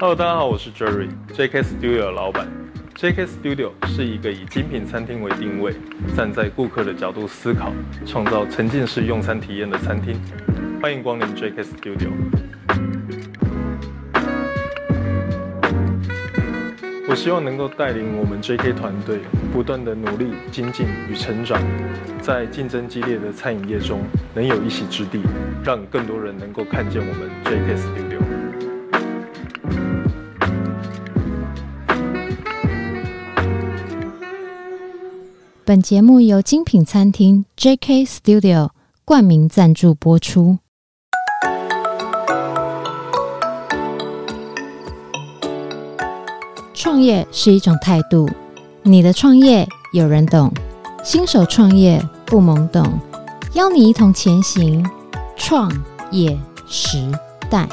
Hello，大家好，我是 Jerry，JK Studio 的老板。JK Studio 是一个以精品餐厅为定位，站在顾客的角度思考，创造沉浸式用餐体验的餐厅。欢迎光临 JK Studio。我希望能够带领我们 JK 团队，不断的努力精进与成长，在竞争激烈的餐饮业中能有一席之地，让更多人能够看见我们 JK Studio。本节目由精品餐厅 JK Studio 冠名赞助播出。创业是一种态度，你的创业有人懂，新手创业不懵懂，邀你一同前行，创业时代。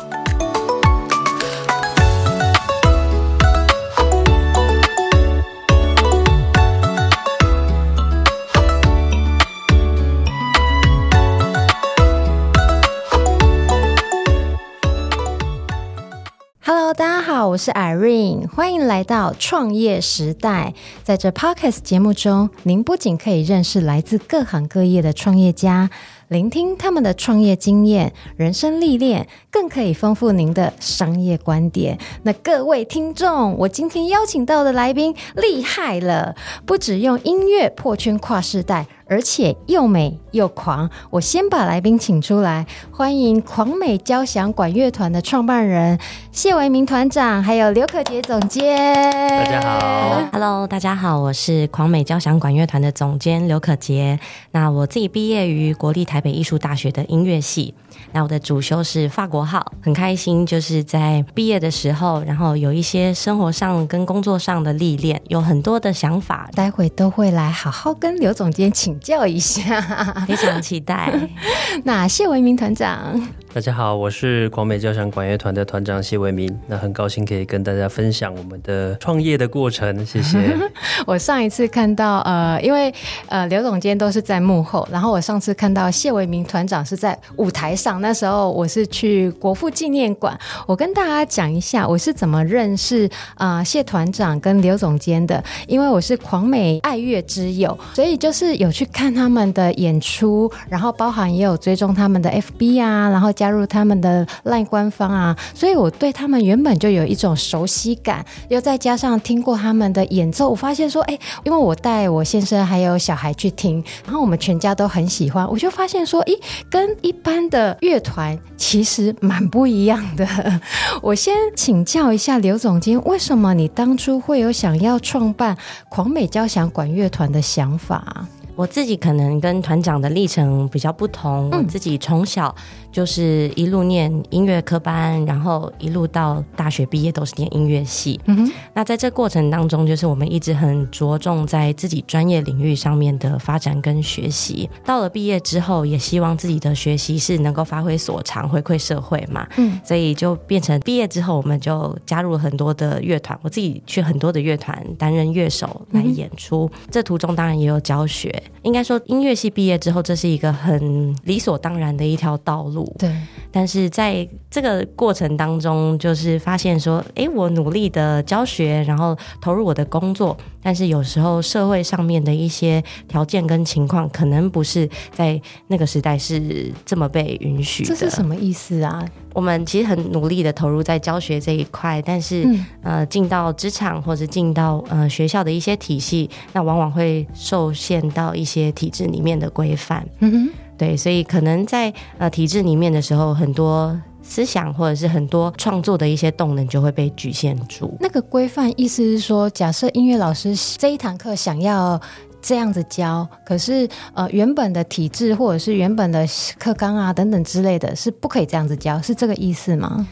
好我是 Irene，欢迎来到创业时代。在这 Podcast 节目中，您不仅可以认识来自各行各业的创业家，聆听他们的创业经验、人生历练，更可以丰富您的商业观点。那各位听众，我今天邀请到的来宾厉害了，不只用音乐破圈跨世代。而且又美又狂，我先把来宾请出来，欢迎狂美交响管乐团的创办人谢维明团长，还有刘可杰总监。大家好，Hello，大家好，我是狂美交响管乐团的总监刘可杰。那我自己毕业于国立台北艺术大学的音乐系。那我的主修是法国号，很开心，就是在毕业的时候，然后有一些生活上跟工作上的历练，有很多的想法，待会都会来好好跟刘总监请教一下，非常期待。那谢维明团长。大家好，我是广美交响管乐团的团长谢维明。那很高兴可以跟大家分享我们的创业的过程，谢谢。我上一次看到呃，因为呃刘总监都是在幕后，然后我上次看到谢维明团长是在舞台上，那时候我是去国父纪念馆。我跟大家讲一下我是怎么认识啊、呃、谢团长跟刘总监的，因为我是狂美爱乐之友，所以就是有去看他们的演出，然后包含也有追踪他们的 FB 啊，然后加。入他们的 LINE 官方啊，所以我对他们原本就有一种熟悉感，又再加上听过他们的演奏，我发现说，哎，因为我带我先生还有小孩去听，然后我们全家都很喜欢，我就发现说，诶，跟一般的乐团其实蛮不一样的。我先请教一下刘总监，为什么你当初会有想要创办狂美交响管乐团的想法？我自己可能跟团长的历程比较不同，我自己从小。就是一路念音乐科班，然后一路到大学毕业都是念音乐系。嗯哼，那在这过程当中，就是我们一直很着重在自己专业领域上面的发展跟学习。到了毕业之后，也希望自己的学习是能够发挥所长，回馈社会嘛。嗯，所以就变成毕业之后，我们就加入了很多的乐团。我自己去很多的乐团担任乐手来演出。嗯，这途中当然也有教学。应该说，音乐系毕业之后，这是一个很理所当然的一条道路。对，但是在这个过程当中，就是发现说，哎，我努力的教学，然后投入我的工作，但是有时候社会上面的一些条件跟情况，可能不是在那个时代是这么被允许的。这是什么意思啊？我们其实很努力的投入在教学这一块，但是、嗯、呃，进到职场或者进到呃学校的一些体系，那往往会受限到一些体制里面的规范。嗯哼。对，所以可能在呃体制里面的时候，很多思想或者是很多创作的一些动能就会被局限住。那个规范意思是说，假设音乐老师这一堂课想要这样子教，可是呃原本的体制或者是原本的课纲啊等等之类的是不可以这样子教，是这个意思吗？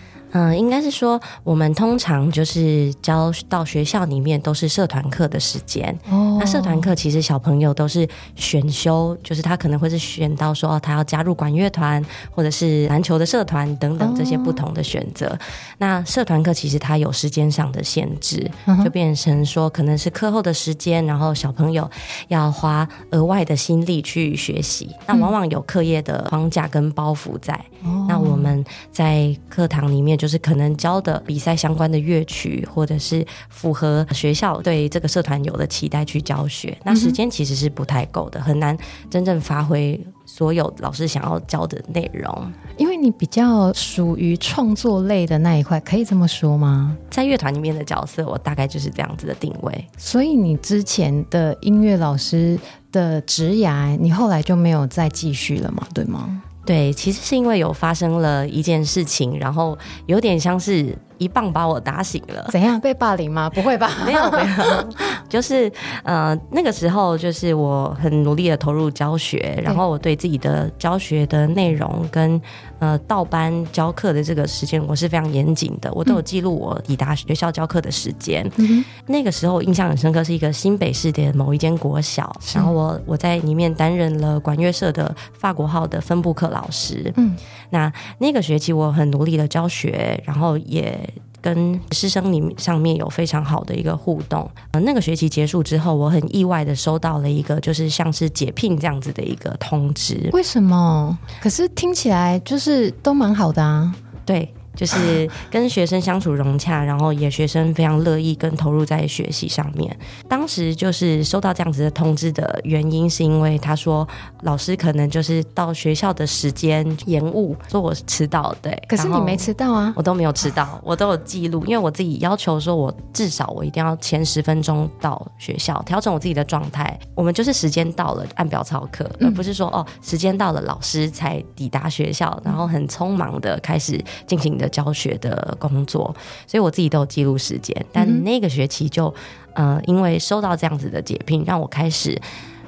应该是说，我们通常就是教到学校里面都是社团课的时间。哦，那社团课其实小朋友都是选修，就是他可能会是选到说，哦，他要加入管乐团，或者是篮球的社团等等这些不同的选择。哦，那社团课其实它有时间上的限制，就变成说可能是课后的时间，然后小朋友要花额外的心力去学习。那往往有课业的框架跟包袱在。哦，那我我们在课堂里面就是可能教的比赛相关的乐曲，或者是符合学校对这个社团有的期待去教学。那时间其实是不太够的，很难真正发挥所有老师想要教的内容。因为你比较属于创作类的那一块，可以这么说吗？在乐团里面的角色，我大概就是这样子的定位。所以你之前的音乐老师的职涯，你后来就没有再继续了嘛？对吗？对，其实是因为有发生了一件事情，然后有点像是。一棒把我打醒了，怎样被霸凌吗？不会吧，没有没有，就是呃那个时候就是我很努力的投入教学，然后我对自己的教学的内容跟呃到班教课的这个时间我是非常严谨的，我都有记录我抵达学校教课的时间。嗯、那个时候印象很深刻，是一个新北市的某一间国小，然后我我在里面担任了管乐社的法国号的分部课老师。嗯，那那个学期我很努力的教学，然后也。跟师生里上面有非常好的一个互动。呃，那个学期结束之后，我很意外的收到了一个就是像是解聘这样子的一个通知。为什么？可是听起来就是都蛮好的啊。对。就是跟学生相处融洽，然后也学生非常乐意跟投入在学习上面。当时就是收到这样子的通知的原因，是因为他说老师可能就是到学校的时间延误，说我迟到。对，可是你没迟到啊，我都没有迟到，我都有记录，因为我自己要求说，我至少我一定要前十分钟到学校，调整我自己的状态。我们就是时间到了按表操课，而不是说哦时间到了老师才抵达学校，然后很匆忙的开始进行的教学的工作，所以我自己都有记录时间。但那个学期就，呃，因为收到这样子的解聘，让我开始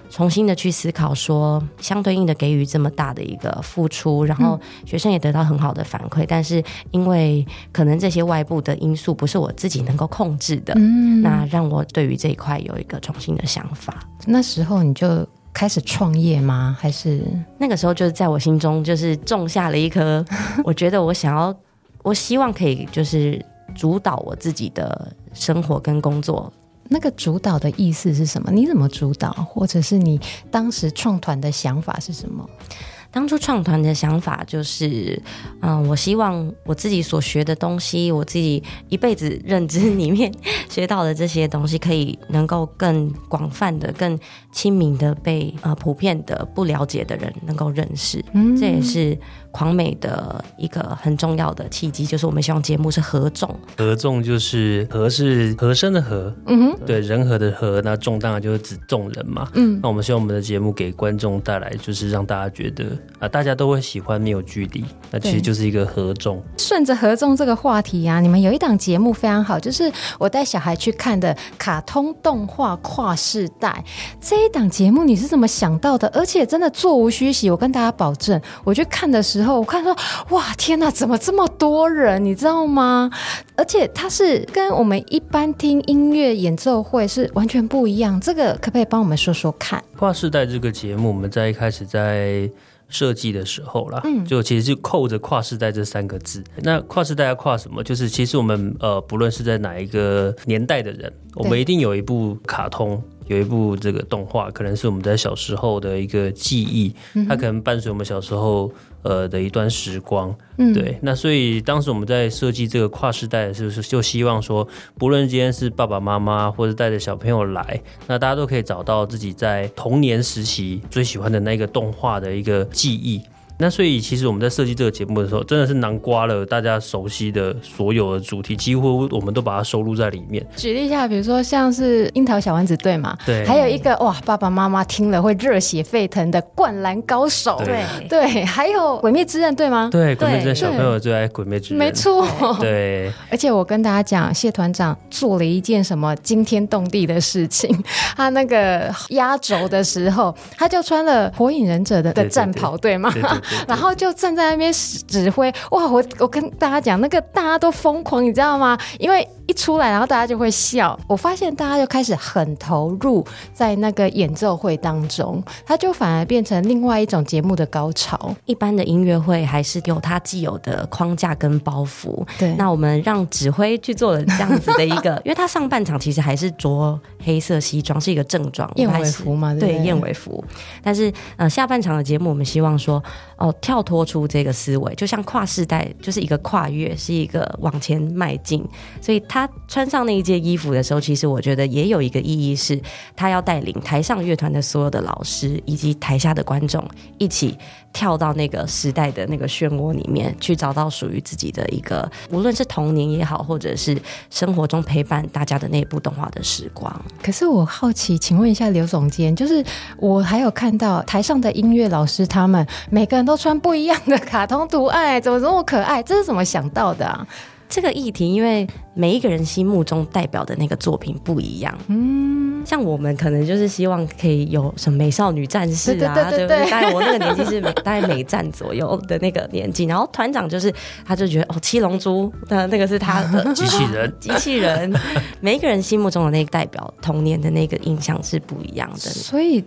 重新的去思考，说相对应的给予这么大的一个付出，然后学生也得到很好的反馈。但是因为可能这些外部的因素不是我自己能够控制的，嗯，那让我对于这一块有一个重新的想法。那时候你就开始创业吗？还是那个时候就是在我心中就是种下了一颗，我觉得我想要。我希望可以就是主导我自己的生活跟工作。那个主导的意思是什么？你怎么主导？或者是你当时创团的想法是什么？当初创团的想法就是，嗯、呃，我希望我自己所学的东西，我自己一辈子认知里面 学到的这些东西，可以能够更广泛的、更亲民的被呃普遍的不了解的人能够认识。嗯，这也是。狂美的一个很重要的契机，就是我们希望节目是合众。合众就是和是和声的和，嗯哼，对，人和的和，那众当然就是指众人嘛。嗯，那我们希望我们的节目给观众带来，就是让大家觉得啊，大家都会喜欢，没有距离，那其实就是一个合众。顺着合众这个话题啊，你们有一档节目非常好，就是我带小孩去看的卡通动画跨世代这一档节目，你是怎么想到的？而且真的座无虚席，我跟大家保证，我去看的时候。我看说，哇，天哪，怎么这么多人？你知道吗？而且它是跟我们一般听音乐演奏会是完全不一样。这个可不可以帮我们说说看？跨世代这个节目，我们在一开始在设计的时候啦，嗯，就其实就扣着跨世代这三个字。那跨世代要跨什么？就是其实我们呃，不论是在哪一个年代的人，我们一定有一部卡通。有一部这个动画，可能是我们在小时候的一个记忆，它可能伴随我们小时候呃的一段时光，嗯，对。那所以当时我们在设计这个跨世代的时候，就希望说，不论今天是爸爸妈妈或者带着小朋友来，那大家都可以找到自己在童年时期最喜欢的那个动画的一个记忆。那所以，其实我们在设计这个节目的时候，真的是囊括了大家熟悉的所有的主题，几乎我们都把它收录在里面。举例一下，比如说像是樱桃小丸子对嘛？对。还有一个哇，爸爸妈妈听了会热血沸腾的《灌篮高手》。对对。还有《鬼灭之刃》对吗？对，《鬼灭之刃》小朋友最爱《鬼灭之刃》。没错。对。而且我跟大家讲，谢团长做了一件什么惊天动地的事情。他那个压轴的时候，他就穿了《火影忍者》的的战袍，对吗？然后就站在那边指挥，哇！我我跟大家讲，那个大家都疯狂，你知道吗？因为一出来，然后大家就会笑。我发现大家就开始很投入在那个演奏会当中，它就反而变成另外一种节目的高潮。一般的音乐会还是有它既有的框架跟包袱，对。那我们让指挥去做了这样子的一个，因为他上半场其实还是着黑色西装，是一个正装燕尾服嘛，对，对，燕尾服。但是呃，下半场的节目，我们希望说。哦，跳脱出这个思维，就像跨世代，就是一个跨越，是一个往前迈进。所以他穿上那一件衣服的时候，其实我觉得也有一个意义，是他要带领台上乐团的所有的老师以及台下的观众一起跳到那个时代的那个漩涡里面，去找到属于自己的一个，无论是童年也好，或者是生活中陪伴大家的那部动画的时光。可是我好奇，请问一下刘总监，就是我还有看到台上的音乐老师，他们每个人都穿不一样的卡通图案，怎么这么可爱？这是怎么想到的啊？这个议题，因为每一个人心目中代表的那个作品不一样。嗯，像我们可能就是希望可以有什么美少女战士啊，对，不对？大概我那个年纪是美大概美战左右的那个年纪，然后团长就是他就觉得哦，七龙珠的那个是他的 机器人，机器人。每一个人心目中的那个代表童年的那个印象是不一样的，所以。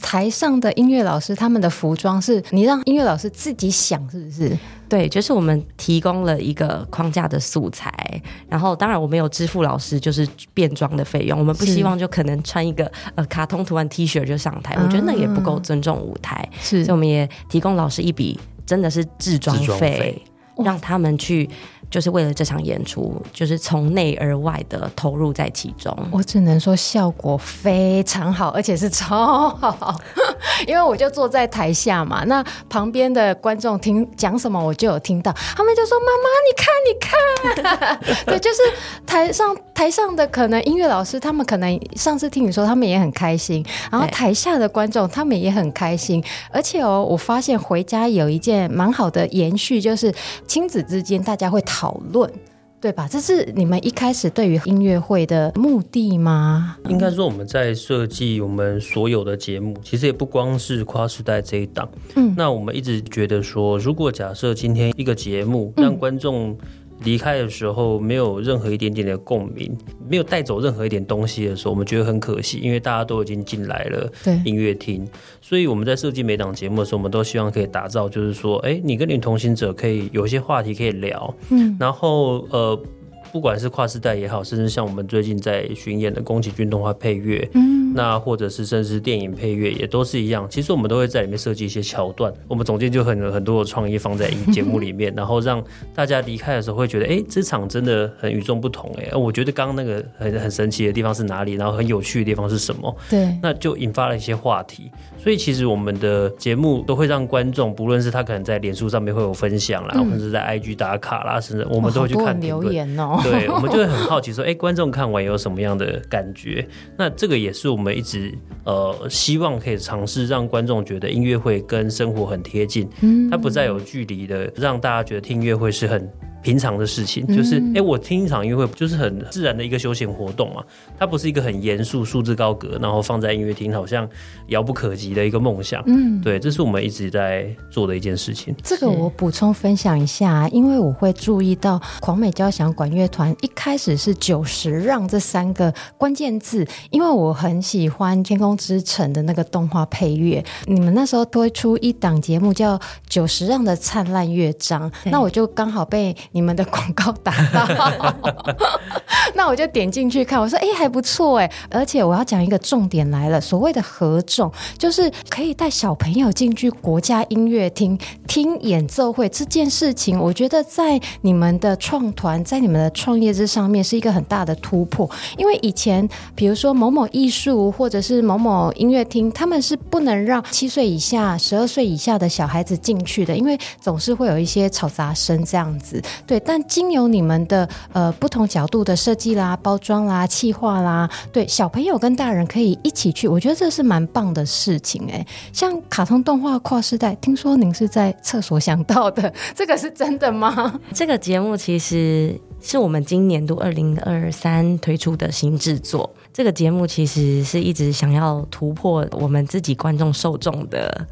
台上的音乐老师，他们的服装是你让音乐老师自己想，是不是？对，就是我们提供了一个框架的素材，然后当然我们有支付老师就是变装的费用，我们不希望就可能穿一个呃卡通图案 T 恤就上台，我觉得那也不够尊重舞台，是，所以我们也提供老师一笔真的是制装费，让他们去。就是为了这场演出，就是从内而外的投入在其中。我只能说效果非常好，而且是超好。因为我就坐在台下嘛，那旁边的观众听讲什么，我就有听到。他们就说：“妈妈，你看，你看。”对，就是台上台上的可能音乐老师，他们可能上次听你说，他们也很开心。然后台下的观众，他们也很开心。而且哦，我发现回家有一件蛮好的延续，就是亲子之间大家会讨。论，对吧？这是你们一开始对于音乐会的目的吗？应该说我们在设计我们所有的节目，其实也不光是跨时代这一档。嗯，那我们一直觉得说，如果假设今天一个节目让观众、嗯。离开的时候没有任何一点点的共鸣，没有带走任何一点东西的时候，我们觉得很可惜，因为大家都已经进来了音乐厅，所以我们在设计每档节目的时候，我们都希望可以打造，就是说，哎，你跟你同行者可以有一些话题可以聊，嗯，然后呃。不管是跨世代也好，甚至像我们最近在巡演的宫崎骏动画配乐，嗯，那或者是甚至是电影配乐，也都是一样。其实我们都会在里面设计一些桥段，我们总监就很很多的创意放在节目里面，然后让大家离开的时候会觉得，哎，这场真的很与众不同，哎，我觉得刚刚那个很很神奇的地方是哪里？然后很有趣的地方是什么？对，那就引发了一些话题。所以其实我们的节目都会让观众，不论是他可能在脸书上面会有分享啦，或者是在 IG 打卡啦，甚至我们都会去看留言哦。对，我们就会很 好奇说，哎，观众看完有什么样的感觉？那这个也是我们一直呃希望可以尝试让观众觉得音乐会跟生活很贴近，嗯它不再有距离的，让大家觉得听音乐会是很。平常的事情就是，哎、欸，我听一场音乐会就是很自然的一个休闲活动嘛，它不是一个很严肃、束之高阁，然后放在音乐厅好像遥不可及的一个梦想。嗯，对，这是我们一直在做的一件事情。这个我补充分享一下，因为我会注意到狂美交响管乐团一开始是九十让这三个关键字，因为我很喜欢《天空之城》的那个动画配乐。你们那时候推出一档节目叫《九十让的灿烂乐章》，那我就刚好被。你们的广告打到，那我就点进去看。我说：“哎，还不错哎！”而且我要讲一个重点来了，所谓的合众，就是可以带小朋友进去国家音乐厅听演奏会这件事情。我觉得在你们的创团，在你们的创业这上面是一个很大的突破。因为以前，比如说某某艺术或者是某某音乐厅，他们是不能让七岁以下、十二岁以下的小孩子进去的，因为总是会有一些嘈杂声这样子。对，但经由你们的呃不同角度的设计啦、包装啦、企划啦，对小朋友跟大人可以一起去，我觉得这是蛮棒的事情哎。像卡通动画跨世代，听说您是在厕所想到的，这个是真的吗？这个节目其实是我们今年度二零二三推出的新制作。这个节目其实是一直想要突破我们自己观众受众的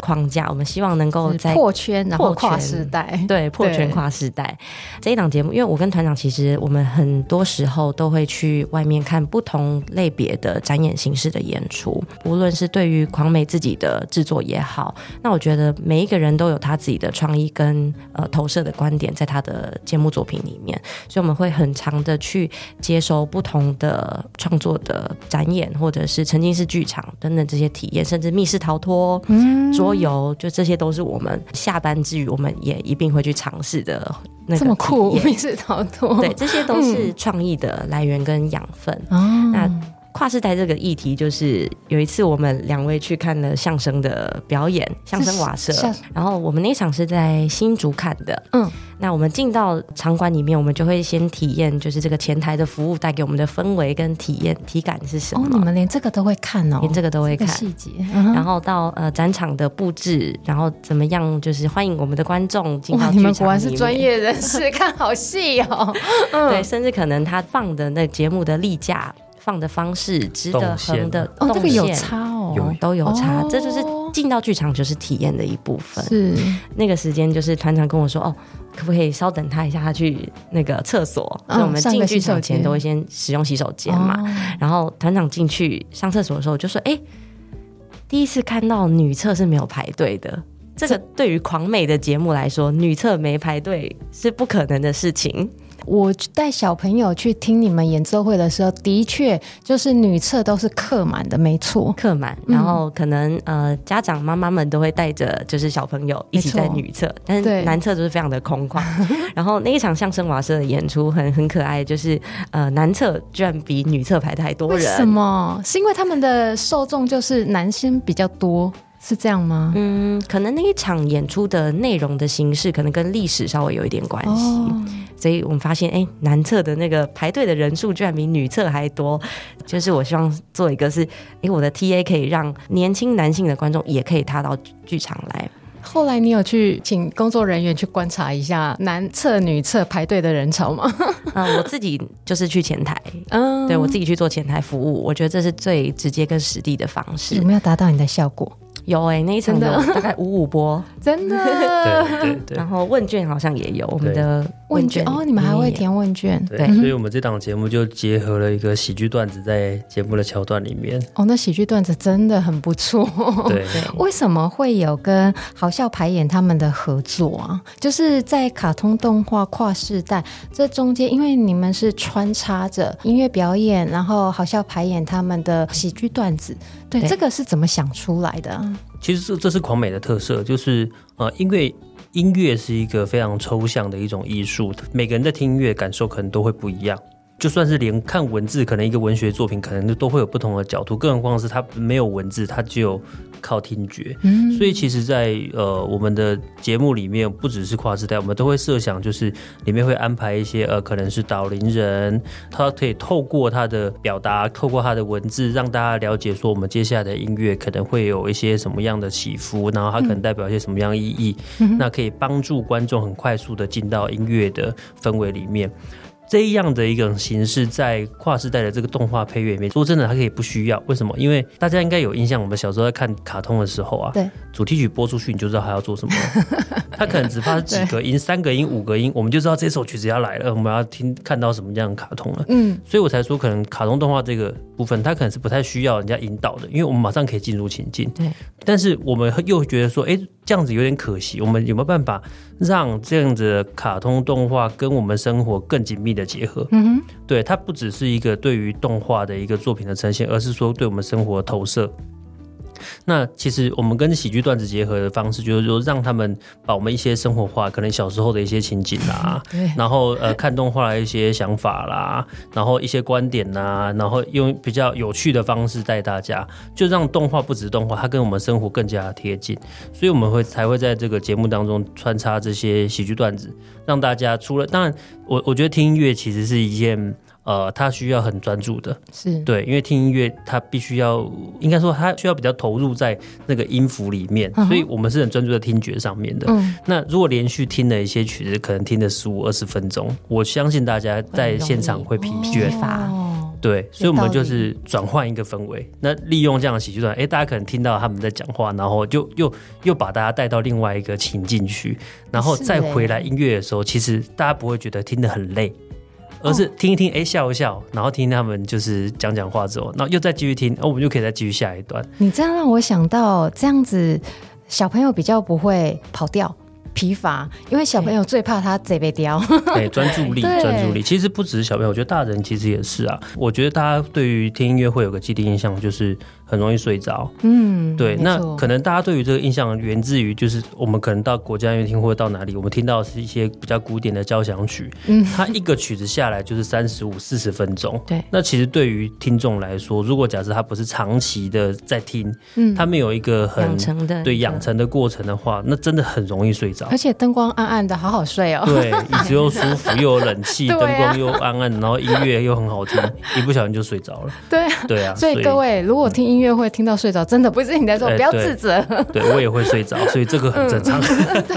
框架，我们希望能够在破圈，然后跨世代，对，破圈跨时代这一档节目。因为我跟团长其实我们很多时候都会去外面看不同类别的展演形式的演出，无论是对于狂美自己的制作也好，那我觉得每一个人都有他自己的创意跟呃投射的观点在他的节目作品里面，所以我们会很长的去接收不同的创作。作的展演，或者是沉浸式剧场等等这些体验，甚至密室逃脱、嗯、桌游，就这些都是我们下班之余我们也一定会去尝试的那个。这么酷，密室逃脱，对，这些都是创意的来源跟养分。嗯、那。跨世代这个议题，就是有一次我们两位去看了相声的表演，相声瓦舍，然后我们那场是在新竹看的，嗯。那我们进到场馆里面，我们就会先体验，就是这个前台的服务带给我们的氛围跟体验体感是什么？哦，你们连这个都会看哦，连这个都会看细节。然后到呃展场的布置，然后怎么样，就是欢迎我们的观众进到剧场里面。你们果然是专业人士，看好戏哦。对，甚至可能他放的那节目的立架。放的方式，直的、横的，哦，这个有差哦，有都有差，这就是进到剧场就是体验的一部分。是那个时间，就是团长跟我说，哦，可不可以稍等他一下，他去那个厕所。所以我们进剧场前都会先使用洗手间嘛。然后团长进去上厕所的时候，就说，哎，第一次看到女厕是没有排队的。这个对于狂美的节目来说，女厕没排队是不可能的事情。我带小朋友去听你们演奏会的时候，的确就是女厕都是客满的，没错，客满。然后可能呃，家长妈妈们都会带着就是小朋友一起在女厕，但是男厕就是非常的空旷。然后那一场相声瓦舍的演出很很可爱，就是呃，男厕居然比女厕排的还多人。为什么？是因为他们的受众就是男生比较多。是这样吗？嗯，可能那一场演出的内容的形式，可能跟历史稍微有一点关系，哦、所以我们发现，哎、欸，男厕的那个排队的人数居然比女厕还多。就是我希望做一个是，哎、欸，我的 TA 可以让年轻男性的观众也可以踏到剧场来。后来你有去请工作人员去观察一下男厕、女厕排队的人潮吗？啊，我自己就是去前台，嗯，对我自己去做前台服务，我觉得这是最直接跟实地的方式。有没有达到你的效果？有哎、欸，那一场的大概五五波，真的。对对对。然后问卷好像也有我们的问卷哦，你们还会填问卷？对，所以我们这档节目就结合了一个喜剧段子在节目的桥段里面。哦，那喜剧段子真的很不错。对。为什么会有跟好笑排演他们的合作啊？就是在卡通动画跨世代这中间，因为你们是穿插着音乐表演，然后好笑排演他们的喜剧段子。对，对这个是怎么想出来的？其实这这是狂美的特色，就是呃，因为音乐是一个非常抽象的一种艺术，每个人在听音乐感受可能都会不一样。就算是连看文字，可能一个文学作品，可能都会有不同的角度。更何况是它没有文字，它只有靠听觉。嗯，所以其实在，在呃我们的节目里面，不只是跨时代，我们都会设想，就是里面会安排一些呃，可能是导聆人，他可以透过他的表达，透过他的文字，让大家了解说我们接下来的音乐可能会有一些什么样的起伏，然后它可能代表一些什么样的意义。嗯，那可以帮助观众很快速的进到音乐的氛围里面。这样的一种形式，在跨世代的这个动画配乐里面，说真的，它可以不需要。为什么？因为大家应该有印象，我们小时候在看卡通的时候啊，对，主题曲播出去，你就知道它要做什么。它可能只怕是几个 音，三个音、五个音，我们就知道这首曲子要来了，我们要听看到什么样的卡通了。嗯，所以我才说，可能卡通动画这个部分，它可能是不太需要人家引导的，因为我们马上可以进入情境。对，但是我们又觉得说，哎。这样子有点可惜，我们有没有办法让这样子的卡通动画跟我们生活更紧密的结合？嗯哼，对，它不只是一个对于动画的一个作品的呈现，而是说对我们生活的投射。那其实我们跟喜剧段子结合的方式，就是说让他们把我们一些生活化，可能小时候的一些情景啦，对，然后呃看动画的一些想法啦，然后一些观点呐，然后用比较有趣的方式带大家，就让动画不止动画，它跟我们生活更加贴近。所以我们会才会在这个节目当中穿插这些喜剧段子，让大家除了当然，我我觉得听音乐其实是一件。呃，他需要很专注的，是。对，因为听音乐，他必须要，应该说他需要比较投入在那个音符里面，嗯、所以我们是很专注在听觉上面的。嗯，那如果连续听了一些曲子，可能听了十五二十分钟，我相信大家在现场会疲倦。哦，对，所以我们就是转换一个氛围，那利用这样的喜剧段，哎，大家可能听到他们在讲话，然后就又又把大家带到另外一个情境去，然后再回来音乐的时候，其实大家不会觉得听得很累。而是听一听，哎，笑一笑，然后听他们就是讲讲话之后，然后又再继续听，哦，我们就可以再继续下一段。你这样让我想到，这样子小朋友比较不会跑调、疲疲乏，因为小朋友最怕他嘴被叼。对，专注力，专注力。其实不只是小朋友，我觉得大人其实也是啊。我觉得大家对于听音乐会有个既定印象，就是。很容易睡着，嗯，对，那可能大家对于这个印象源自于，就是我们可能到国家音乐厅或者到哪里，我们听到的是一些比较古典的交响曲，嗯，它一个曲子下来就是三十五、四十分钟，对。那其实对于听众来说，如果假设他不是长期的在听，嗯，他没有一个很养成的对养成的过程的话，那真的很容易睡着。而且灯光暗暗的，好好睡哦。对，椅子又舒服，又有冷气，灯光又暗暗，然后音乐又很好听，一不小心就睡着了。对，对啊。所以各位，如果听音乐会听到睡着，真的不是你在说，不要自责。对，我也会睡着，所以这个很正常。对，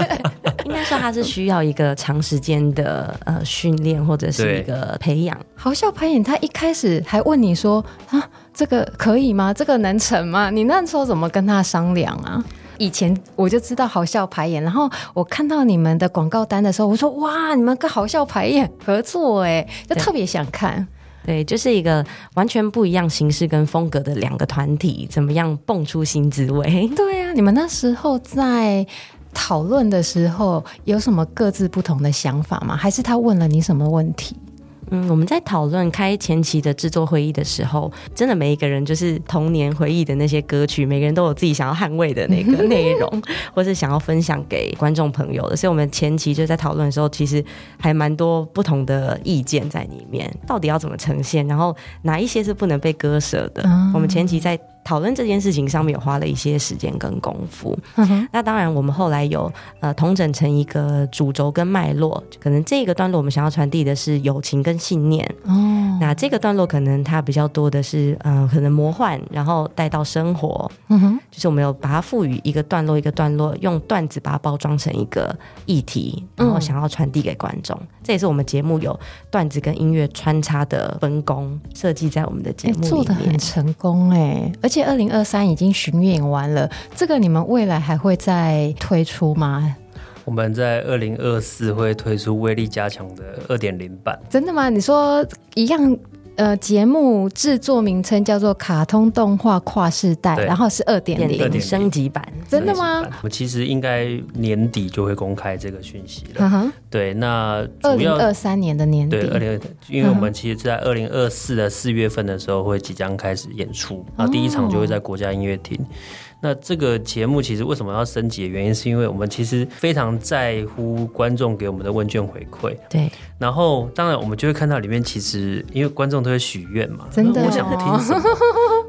应该说他是需要一个长时间的呃训练或者是一个培养。好笑排演，他一开始还问你说啊，这个可以吗？这个能成吗？你那时候怎么跟他商量啊？以前我就知道好笑排演，然后我看到你们的广告单的时候，我说哇，你们跟好笑排演合作哎，就特别想看。对，就是一个完全不一样形式跟风格的两个团体，怎么样蹦出新滋味？对啊，你们那时候在讨论的时候，有什么各自不同的想法吗？还是他问了你什么问题？嗯，我们在讨论开前期的制作会议的时候，真的每一个人就是童年回忆的那些歌曲，每个人都有自己想要捍卫的那个内容，或是想要分享给观众朋友的。所以，我们前期就在讨论的时候，其实还蛮多不同的意见在里面，到底要怎么呈现，然后哪一些是不能被割舍的。嗯、我们前期在。讨论这件事情上面有花了一些时间跟功夫，嗯、那当然我们后来有呃统整成一个主轴跟脉络，可能这个段落我们想要传递的是友情跟信念，哦，那这个段落可能它比较多的是呃可能魔幻，然后带到生活，嗯哼，就是我们有把它赋予一个段落一个段落，用段子把它包装成一个议题，然后想要传递给观众，嗯、这也是我们节目有段子跟音乐穿插的分工设计在我们的节目里面，做的很成功哎，而且。二零二三已经巡演完了，这个你们未来还会再推出吗？我们在二零二四会推出威力加强的二点零版。真的吗？你说一样？呃，节目制作名称叫做《卡通动画跨世代》，然后是二点零升级版，真的吗？我们其实应该年底就会公开这个讯息了。Uh 对，那二零二三年的年底，对，二零二，因为我们其实，在二零二四的四月份的时候会即将开始演出，那、uh 第一场就会在国家音乐厅。那这个节目其实为什么要升级的原因，是因为我们其实非常在乎观众给我们的问卷回馈。对。然后，当然我们就会看到里面，其实因为观众都会许愿嘛，真的、哦，我想听什么？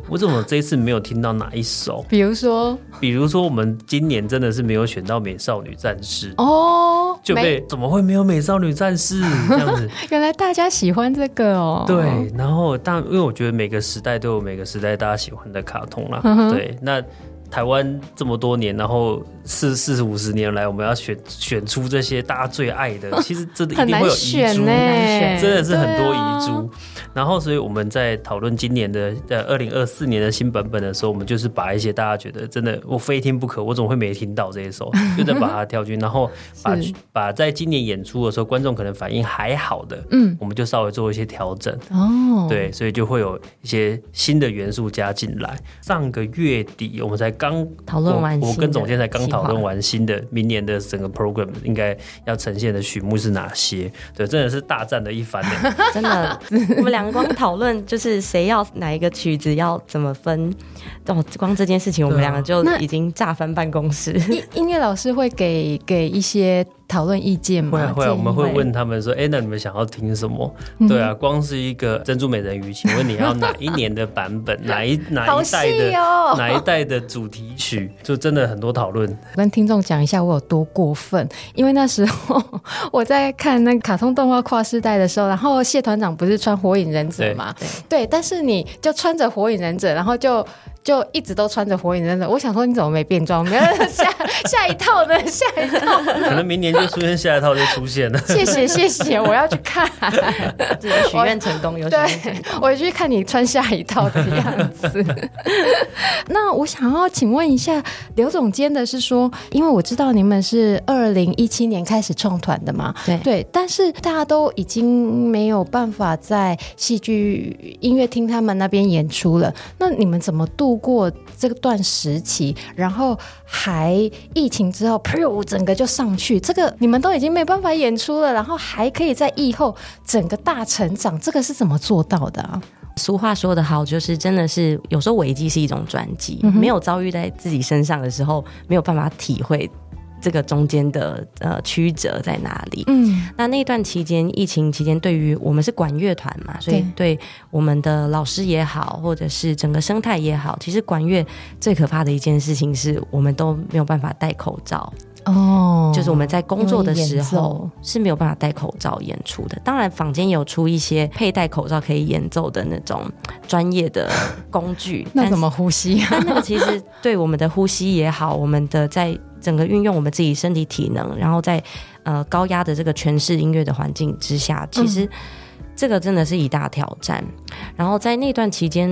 我怎么这一次没有听到哪一首？比如说，比如说我们今年真的是没有选到《美少女战士》哦，就被怎么会没有《美少女战士》这样子？原来大家喜欢这个哦。对，然后但因为我觉得每个时代都有每个时代大家喜欢的卡通啦。对，那。台湾这么多年，然后四四十五十年来，我们要选选出这些大家最爱的，其实真的一定会有遗珠，真的是很多遗珠。啊、然后，所以我们在讨论今年的呃二零二四年的新版本的时候，我们就是把一些大家觉得真的我非听不可，我怎么会没听到这一首，就在把它挑进，然后把把在今年演出的时候，观众可能反应还好的，嗯，我们就稍微做一些调整哦，对，所以就会有一些新的元素加进来。上个月底我们才。刚讨论完，我跟总监才刚讨论完新的明年的整个 program 应该要呈现的曲目是哪些？对，真的是大战的一番呢。真的，我们两个光讨论就是谁要哪一个曲子要怎么分，哦，光这件事情我们两个就已经炸翻办公室。音音乐老师会给给一些。讨论意见吗？会啊会啊，我们会问他们说，哎，那你们想要听什么？对啊，光是一个珍珠美人鱼，请问你要哪一年的版本？哪一哪一代的？哪一代的主题曲？就真的很多讨论。跟听众讲一下我有多过分，因为那时候我在看那个卡通动画跨世代的时候，然后谢团长不是穿火影忍者嘛？对对，但是你就穿着火影忍者，然后就。就一直都穿着火影忍者，我想说你怎么没变装？没有下 下一套呢？下一套呢？可能明年就出现下一套就出现了。谢谢谢谢，我要去看。许愿成功，有 对，我去看你穿下一套的样子。那我想要请问一下刘总监的是说，因为我知道你们是二零一七年开始创团的嘛，对对，但是大家都已经没有办法在戏剧音乐厅他们那边演出了，那你们怎么度度过这段时期，然后还疫情之后，噗，整个就上去。这个你们都已经没办法演出了，然后还可以在疫后整个大成长，这个是怎么做到的啊？俗话说得好，就是真的是有时候危机是一种转机，嗯、没有遭遇在自己身上的时候，没有办法体会。这个中间的呃曲折在哪里？嗯，那那段期间，疫情期间，对于我们是管乐团嘛，所以对我们的老师也好，或者是整个生态也好，其实管乐最可怕的一件事情是我们都没有办法戴口罩哦，就是我们在工作的时候是没有办法戴口罩演出的。当然，坊间有出一些佩戴口罩可以演奏的那种专业的工具，那怎么呼吸啊？但那个其实对我们的呼吸也好，我们的在。整个运用我们自己身体体能，然后在呃高压的这个诠释音乐的环境之下，其实这个真的是一大挑战。然后在那段期间，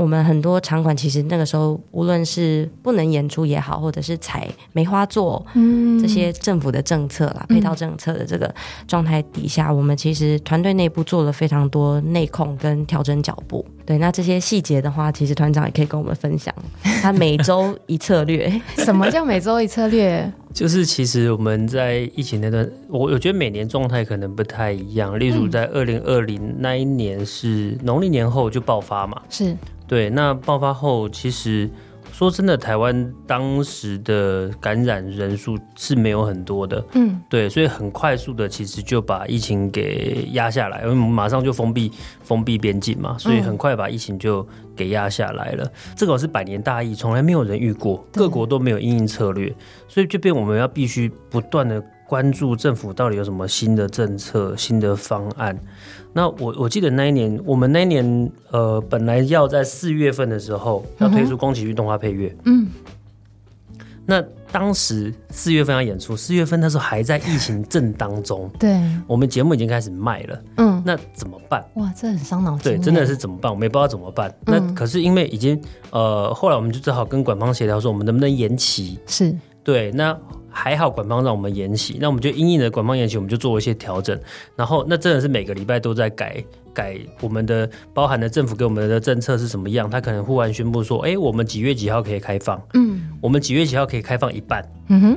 我们很多场馆其实那个时候，无论是不能演出也好，或者是采梅花座，嗯，这些政府的政策啦、配套政策的这个状态底下，我们其实团队内部做了非常多内控跟调整脚步。对，那这些细节的话，其实团长也可以跟我们分享。他每周一策略，什么叫每周一策略？就是其实我们在疫情那段，我我觉得每年状态可能不太一样。例如在二零二零那一年是农历年后就爆发嘛，是对。那爆发后其实。说真的，台湾当时的感染人数是没有很多的，嗯，对，所以很快速的，其实就把疫情给压下来，因为我们马上就封闭封闭边境嘛，所以很快把疫情就给压下来了。嗯、这个是百年大疫，从来没有人遇过，各国都没有应应策略，所以就变我们要必须不断的关注政府到底有什么新的政策、新的方案。那我我记得那一年，我们那一年呃，本来要在四月份的时候要推出宫崎骏动画配乐，嗯，那当时四月份要演出，四月份那时候还在疫情正当中，对，我们节目已经开始卖了，嗯，那怎么办？哇，这很伤脑筋，对，真的是怎么办？我们也不知道怎么办。嗯、那可是因为已经呃，后来我们就只好跟管方协调说，我们能不能延期？是对，那。还好，官方让我们延期，那我们就因应的官方延期，我们就做了一些调整。然后，那真的是每个礼拜都在改改我们的包含的政府给我们的政策是什么样。他可能忽然宣布说：“哎，我们几月几号可以开放？”嗯，我们几月几号可以开放一半？嗯哼。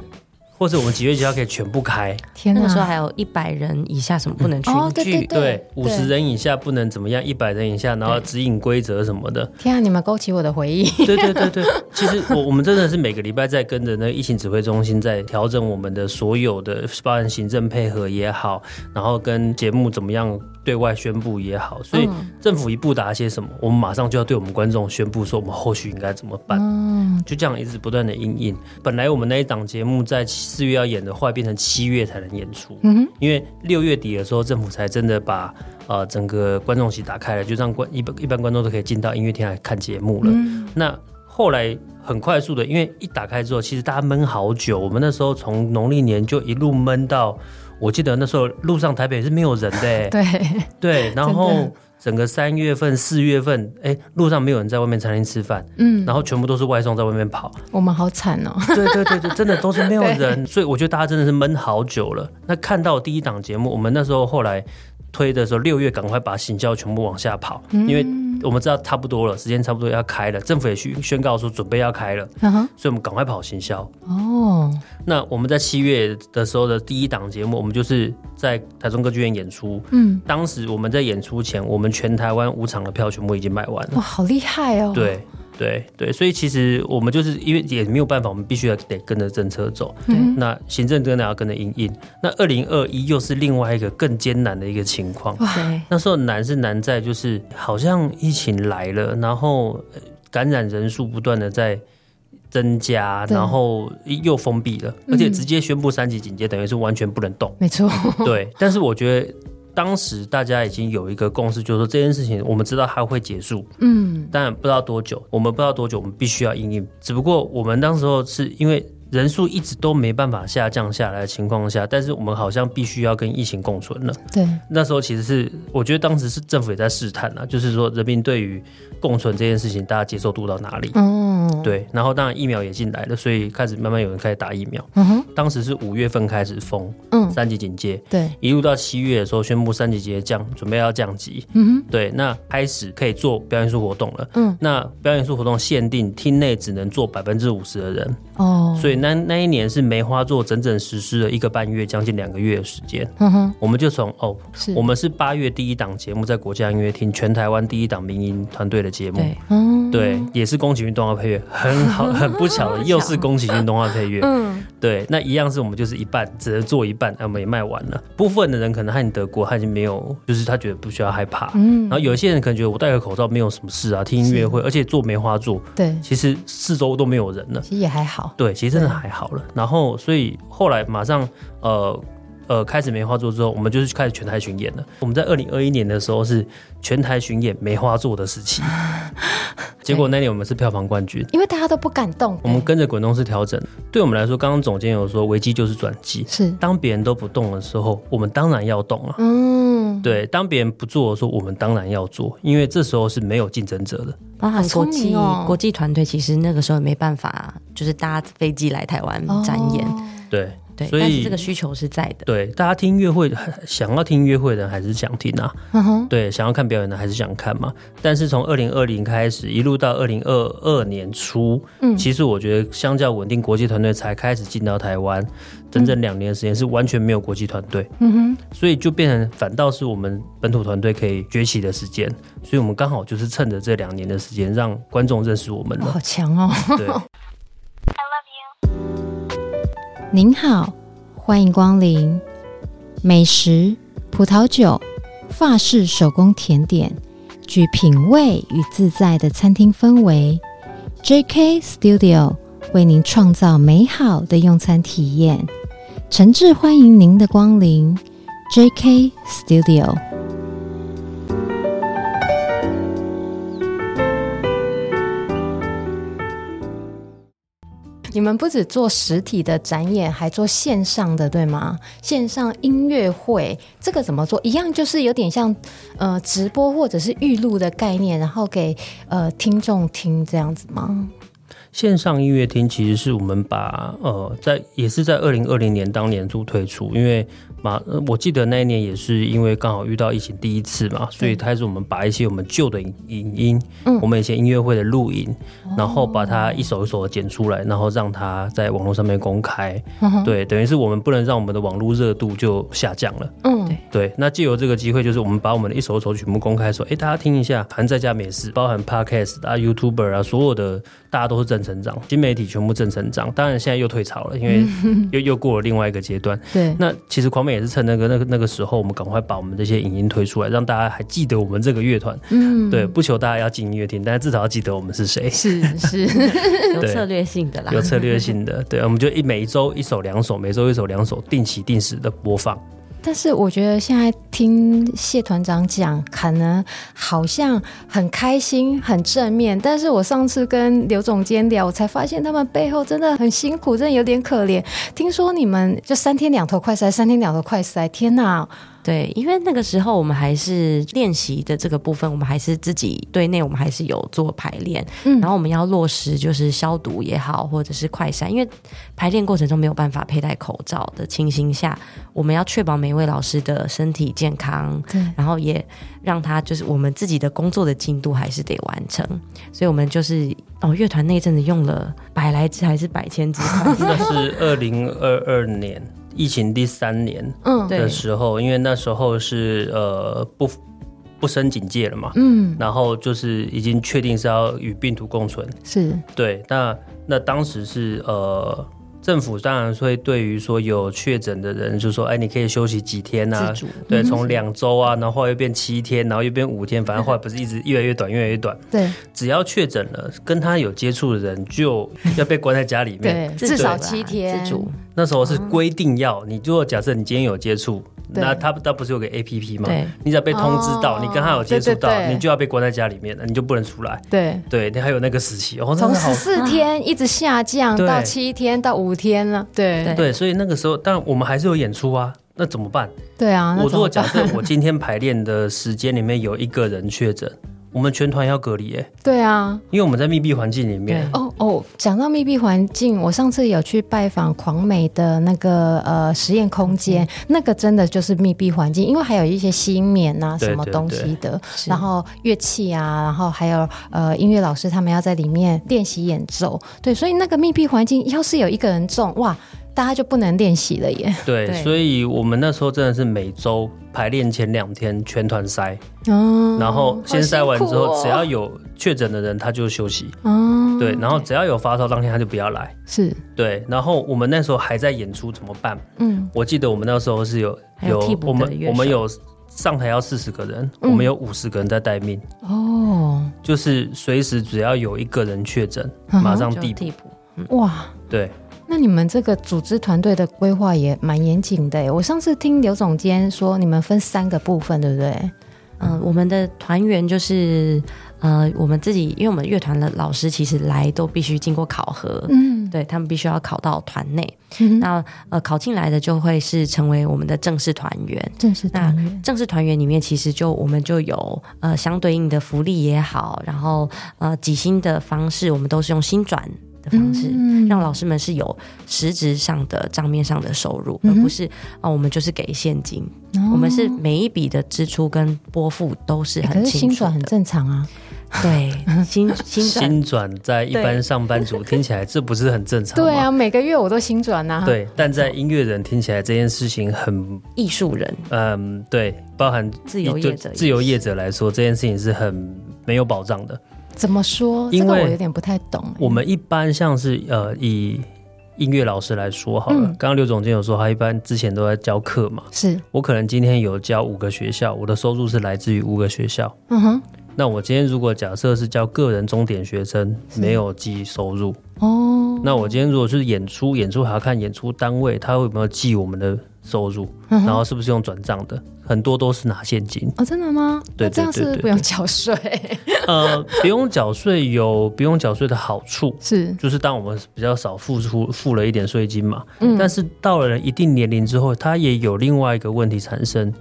或者我们几月几号可以全部开？天哪，那时候还有一百人以下什么不能群聚？对，五十人以下不能怎么样？一百人以下，然后指引规则什么的。天啊，你们勾起我的回忆。对对对对，其实我我们真的是每个礼拜在跟着那个疫情指挥中心在调整我们的所有的，包含行政配合也好，然后跟节目怎么样对外宣布也好。所以政府一布达些什么，我们马上就要对我们观众宣布说我们后续应该怎么办。嗯，就这样一直不断的应应。本来我们那一档节目在。四月要演的话，变成七月才能演出。嗯哼，因为六月底的时候，政府才真的把呃整个观众席打开了，就让观一般一般观众都可以进到音乐厅来看节目了。嗯、那后来很快速的，因为一打开之后，其实大家闷好久。我们那时候从农历年就一路闷到，我记得那时候路上台北是没有人的。对对，然后。整个三月份、四月份，哎，路上没有人在外面餐厅吃饭，嗯，然后全部都是外送在外面跑。我们好惨哦！对对对对，真的都是没有 人，所以我觉得大家真的是闷好久了。那看到第一档节目，我们那时候后来推的时候，六月赶快把行销全部往下跑，嗯、因为。我们知道差不多了，时间差不多要开了，政府也宣宣告说准备要开了，uh. 所以我们赶快跑行销。哦，oh. 那我们在七月的时候的第一档节目，我们就是在台中歌剧院演出。嗯，当时我们在演出前，我们全台湾五场的票全部已经卖完了。哇，好厉害哦！对。对对，所以其实我们就是因为也没有办法，我们必须要得跟着政策走。嗯，那行政真的要跟着应应。那二零二一又是另外一个更艰难的一个情况。对，那时候难是难在就是好像疫情来了，然后感染人数不断的在增加，然后又封闭了，而且直接宣布三级警戒，等于是完全不能动。没错。对，但是我觉得。当时大家已经有一个共识，就是说这件事情我们知道它会结束，嗯，但不知道多久，我们不知道多久，我们必须要应应。只不过我们当时候是因为。人数一直都没办法下降下来的情况下，但是我们好像必须要跟疫情共存了。对，那时候其实是我觉得当时是政府也在试探啊，就是说人民对于共存这件事情，大家接受度到哪里？嗯，对。然后当然疫苗也进来了，所以开始慢慢有人开始打疫苗。嗯哼。当时是五月份开始封，嗯，三级警戒，对，一路到七月的时候宣布三级警戒降，准备要降级，嗯哼，对，那开始可以做表演艺术活动了，嗯，那表演艺术活动限定厅内只能坐百分之五十的人，哦，所以那那一年是梅花座整整实施了一个半月，将近两个月的时间，嗯哼，我们就从哦，我们是八月第一档节目，在国家音乐厅，全台湾第一档民营团队的节目，对，嗯，对，也是宫崎骏动画配乐，很好，很不巧的，又是宫崎骏动画配乐，嗯，对，那一样是我们就是一半，只能做一半，我们也卖完了。部分的人可能和你德国，他已经没有，就是他觉得不需要害怕，嗯然后有一些人可能觉得我戴个口罩没有什么事啊，听音乐会，而且做梅花座，对，其实四周都没有人了，其实也还好，对，其实真的还好了。然后所以后来马上呃。呃，开始梅花座之后，我们就是开始全台巡演了。我们在二零二一年的时候是全台巡演梅花座的时期，结果那年我们是票房冠军，因为大家都不敢动，我们跟着滚动式调整。对我们来说，刚刚总监有说，危机就是转机，是当别人都不动的时候，我们当然要动了。嗯，对，当别人不做的时候，我们当然要做，因为这时候是没有竞争者的。包含国好聪际、明哦国际团队，其实那个时候也没办法，就是搭飞机来台湾展演。哦对，对，所以但是这个需求是在的。对大家听音乐会，想要听音乐会的人还是想听啊。嗯哼，对，想要看表演的还是想看嘛。但是从二零二零开始，一路到二零二二年初，嗯其实我觉得相较稳定，国际团队才开始进到台湾，整整两年的时间是完全没有国际团队，嗯哼，所以就变成反倒是我们本土团队可以崛起的时间。所以我们刚好就是趁着这两年的时间，让观众认识我们好了。强哦。对，您好，欢迎光临。美食、葡萄酒、法式手工甜点，具品味与自在的餐厅氛围。J.K. Studio 为您创造美好的用餐体验，诚挚欢迎您的光临。J.K. Studio。你们不止做实体的展演，还做线上的，对吗？线上音乐会这个怎么做？一样就是有点像呃直播或者是预录的概念，然后给呃听众听这样子吗？线上音乐厅其实是我们把呃在也是在二零二零年当年初推出，因为嘛，我记得那一年也是因为刚好遇到疫情第一次嘛，所以开始我们把一些我们旧的影影音，嗯我们以前音乐会的录影，然后把它一首一首的剪出来，然后让它在网络上面公开。嗯对，等于是我们不能让我们的网络热度就下降了。嗯，对对，那借由这个机会，就是我们把我们的一首一首全部公开，说，哎，大家听一下，反正在家没事，包含 Podcast 啊、YouTuber 啊，所有的大家都是正成长，新媒体全部正成长。当然现在又退潮了，因为又又过了另外一个阶段。对，那其实狂美也是趁那个那个那个时候，我们赶快把我们这些影音推出来，让大家还记得我们这个乐团。嗯，对，不求大家要进音乐厅，但是至少要记得我们是谁，是是，有策略性的啦，有策略性的。对，我们就一每一周一首两首，每周一首两首，定期定时的播放。但是我觉得现在听谢团长讲，可能好像很开心、很正面。但是我上次跟刘总监聊，我才发现他们背后真的很辛苦，真的有点可怜。听说你们就三天两头快塞，三天两头快塞，天哪！对，因为那个时候我们还是练习的这个部分，我们还是自己队内，我们还是有做排练，嗯。然后我们要落实就是消毒也好，或者是快筛，因为排练过程中没有办法佩戴口罩的情形下，我们要确保每一位老师的身体健康，对，然后也让他就是我们自己的工作的进度还是得完成，所以我们就是哦，乐团那一阵子用了百来支还是百千支 那是二零二二年疫情第三年嗯，的时候，因为那时候是呃不不升警戒了嘛，嗯，然后就是已经确定是要与病毒共存。是，对，那那当时是呃。政府当然会对于说有确诊的人，就说，哎，你可以休息几天啊？自主对，从两周啊，然后后来又变七天，然后又变五天，反正后来不是一直越来越短，越来越短。对只要确诊了，跟他有接触的人就要被关在家里面。对，至少七天，自主那时候是规定要你，如果假设你今天有接触，对那他他不是有个 A P P 吗？你只要被通知到哦你跟他有接触到你就要被关在家里面了，你就不能出来。对。对，你还有那个时期，从十四天一直下降到七天到五天了，对对对，所以那个时候，但我们还是有演出啊，那怎么办？对啊，我如果假设我今天排练的时间里面有一个人确诊，我们全团要隔离哎。对啊，因为我们在密闭环境里面。哦哦，讲到密闭环境，我上次有去拜访狂美的那个呃实验空间，嗯，那个真的就是密闭环境，因为还有一些吸音棉啊什么东西的，然后乐器啊，然后还有呃音乐老师他们要在里面练习演奏。对，所以那个密闭环境要是有一个人中，哇！大家就不能练习了耶。对，对，所以我们那时候真的是每周排练前两天全团筛，哦，然后先筛完之后，只要有确诊的人他就休息，哦，对，然后只要有发烧当天他就不要来，是，对，然后我们那时候还在演出怎么办？嗯，我记得我们那时候是有有，有我们我们有上台要四十个人，嗯，我们有五十个人在待命，哦，就是随时只要有一个人确诊，马上递补，嗯，哇，对。那你们这个组织团队的规划也蛮严谨的。我上次听刘总监说，你们分三个部分，对不对？嗯、呃，我们的团员就是呃，我们自己，因为我们乐团的老师其实来都必须经过考核，嗯，对他们必须要考到团内。嗯、那呃，考进来的就会是成为我们的正式团员。正式团员，那正式团员里面其实就我们就有呃相对应的福利也好，然后呃几薪的方式，我们都是用薪转。的方式，让老师们是有实质上的账面上的收入，嗯、而不是啊，我们就是给现金。哦、我们是每一笔的支出跟拨付都是很清楚的。可是薪转很正常啊。对，薪薪薪转在一般上班族 听起来这不是很正常？对啊，每个月我都薪转呐。对，但在音乐人听起来这件事情很艺术人。嗯，对，包含自由业者，自由业者来说，这件事情是很没有保障的。怎么说？因为、这个、我有点不太懂。我们一般像是呃，以音乐老师来说好了，刚刚刘总监有说他一般之前都在教课嘛。是我可能今天有教五个学校，我的收入是来自于五个学校。嗯哼。那我今天如果假设是教个人钟点学生，没有记收入哦。那我今天如果是演出，演出还要看演出单位他会有没有记我们的收入，然后是不是用转账的？很多都是拿现金哦，真的吗？对，这样是不用缴税。呃，不用缴税有不用缴税的好处，是就是当我们比较少付出付了一点税金嘛。嗯，但是到了一定年龄之后，它也有另外一个问题产生，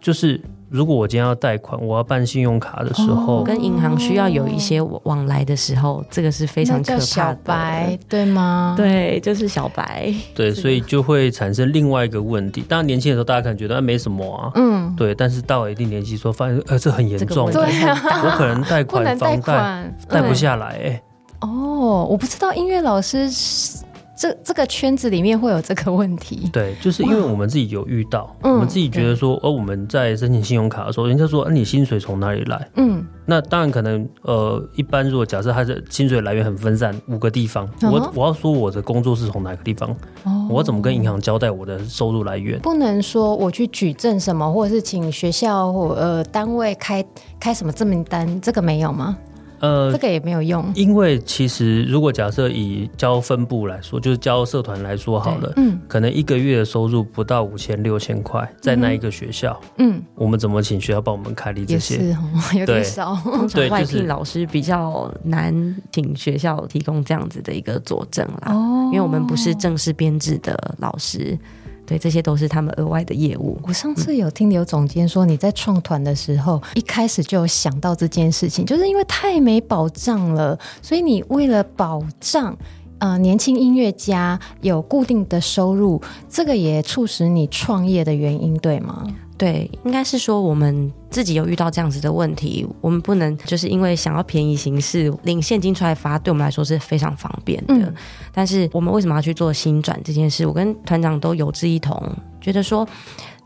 就是。如果我今天要贷款，我要办信用卡的时候，跟银行需要有一些往来的时候，这个是非常可怕的。小白，对吗？对，就是小白。对，所以就会产生另外一个问题。当然，年轻的时候大家可能觉得那没什么啊，嗯，对。但是到了一定年纪时候，发现呃，这很严重，对啊，我可能贷款房贷贷不下来，哎。哦，我不知道音乐老师。这这个圈子里面会有这个问题，对，就是因为我们自己有遇到，我们自己觉得说，哦，我们在申请信用卡的时候，人家说，啊，你薪水从哪里来？嗯，那当然可能，呃，一般如果假设他的薪水来源很分散，五个地方，我我要说我的工作是从哪个地方，我要怎么跟银行交代我的收入来源？不能说我去举证什么，或者是请学校或呃单位开开什么证明单，这个没有吗？呃，这个也没有用，因为其实如果假设以教分部来说，就是教社团来说好了，嗯，可能一个月的收入不到五千六千块，在那一个学校，嗯，我们怎么请学校帮我们开立这些？是哦，有点少。通常外聘老师比较难请学校提供这样子的一个佐证啦，哦，因为我们不是正式编制的老师。对，这些都是他们额外的业务。我上次有听刘总监说，你在创团的时候，一开始就有想到这件事情，就是因为太没保障了，所以你为了保障，呃，年轻音乐家有固定的收入，这个也促使你创业的原因，对吗？对，应该是说我们自己有遇到这样子的问题，我们不能就是因为想要便宜行事，领现金出来发，对我们来说是非常方便的。嗯、但是我们为什么要去做新转这件事？我跟团长都有志一同，觉得说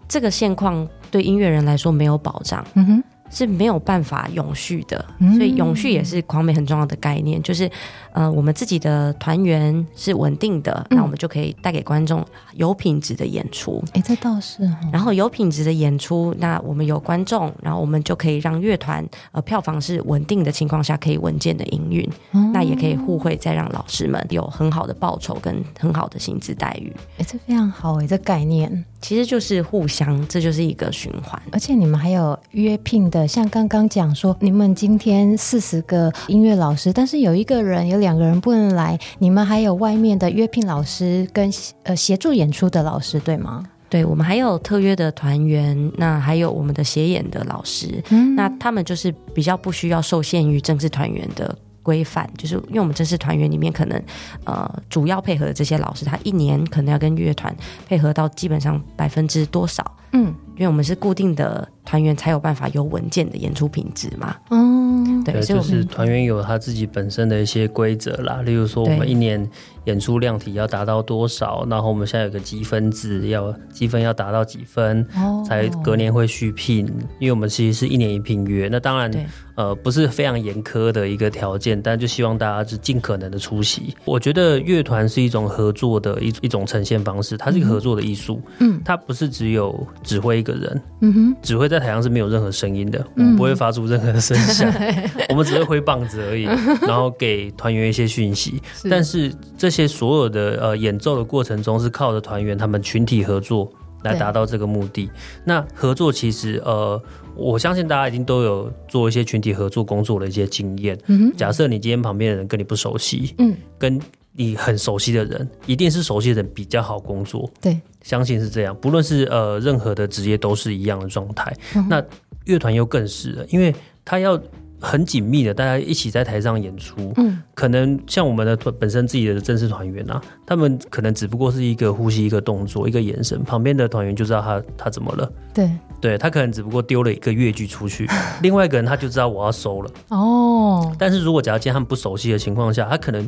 这个现况对音乐人来说没有保障。嗯哼。是没有办法永续的，所以永续也是狂美很重要的概念，就是呃，我们自己的团员是稳定的，那我们就可以带给观众有品质的演出。哎，这倒是。然后有品质的演出，那我们有观众，然后我们就可以让乐团呃票房是稳定的情况下可以稳健的营运，那也可以互惠，再让老师们有很好的报酬跟很好的薪资待遇。哎，这非常好哎，这概念其实就是互相，这就是一个循环。而且你们还有约聘的。像刚刚讲说，你们今天四十个音乐老师，但是有一个人、有两个人不能来，你们还有外面的约聘老师跟呃协助演出的老师，对吗？对，我们还有特约的团员，那还有我们的协演的老师，嗯，那他们就是比较不需要受限于正式团员的规范，就是因为我们正式团员里面可能呃主要配合的这些老师，他一年可能要跟乐团配合到基本上百分之多少，嗯，因为我们是固定的团员，才有办法有稳健的演出品质嘛，嗯，对，就是团员有他自己本身的一些规则啦，例如说我们一年。演出量体要达到多少？然后我们现在有个积分制，要积分要达到几分，哦、才隔年会续聘。因为我们其实是一年一聘约，那当然呃不是非常严苛的一个条件，但就希望大家是尽可能的出席。我觉得乐团是一种合作的一一种呈现方式，它是一个合作的艺术。嗯，它不是只有指挥一个人。嗯哼，指挥在台上是没有任何声音的，我们不会发出任何的声响，嗯、我们只会挥棒子而已，然后给团员一些讯息。是但是这。些所有的呃演奏的过程中，是靠着团员他们群体合作来达到这个目的。那合作其实呃，我相信大家一定都有做一些群体合作工作的一些经验。假设你今天旁边的人跟你不熟悉，嗯，跟你很熟悉的人，一定是熟悉的人比较好工作。对，相信是这样。不论是呃任何的职业都是一样的状态。嗯、那乐团又更是了，因为他要。很紧密的，大家一起在台上演出。嗯，可能像我们的本身自己的正式团员啊，他们可能只不过是一个呼吸、一个动作、一个眼神，旁边的团员就知道他他怎么了。对，对他可能只不过丢了一个乐句出去，另外一个人他就知道我要收了。哦，但是如果假如今天他们不熟悉的情况下，他可能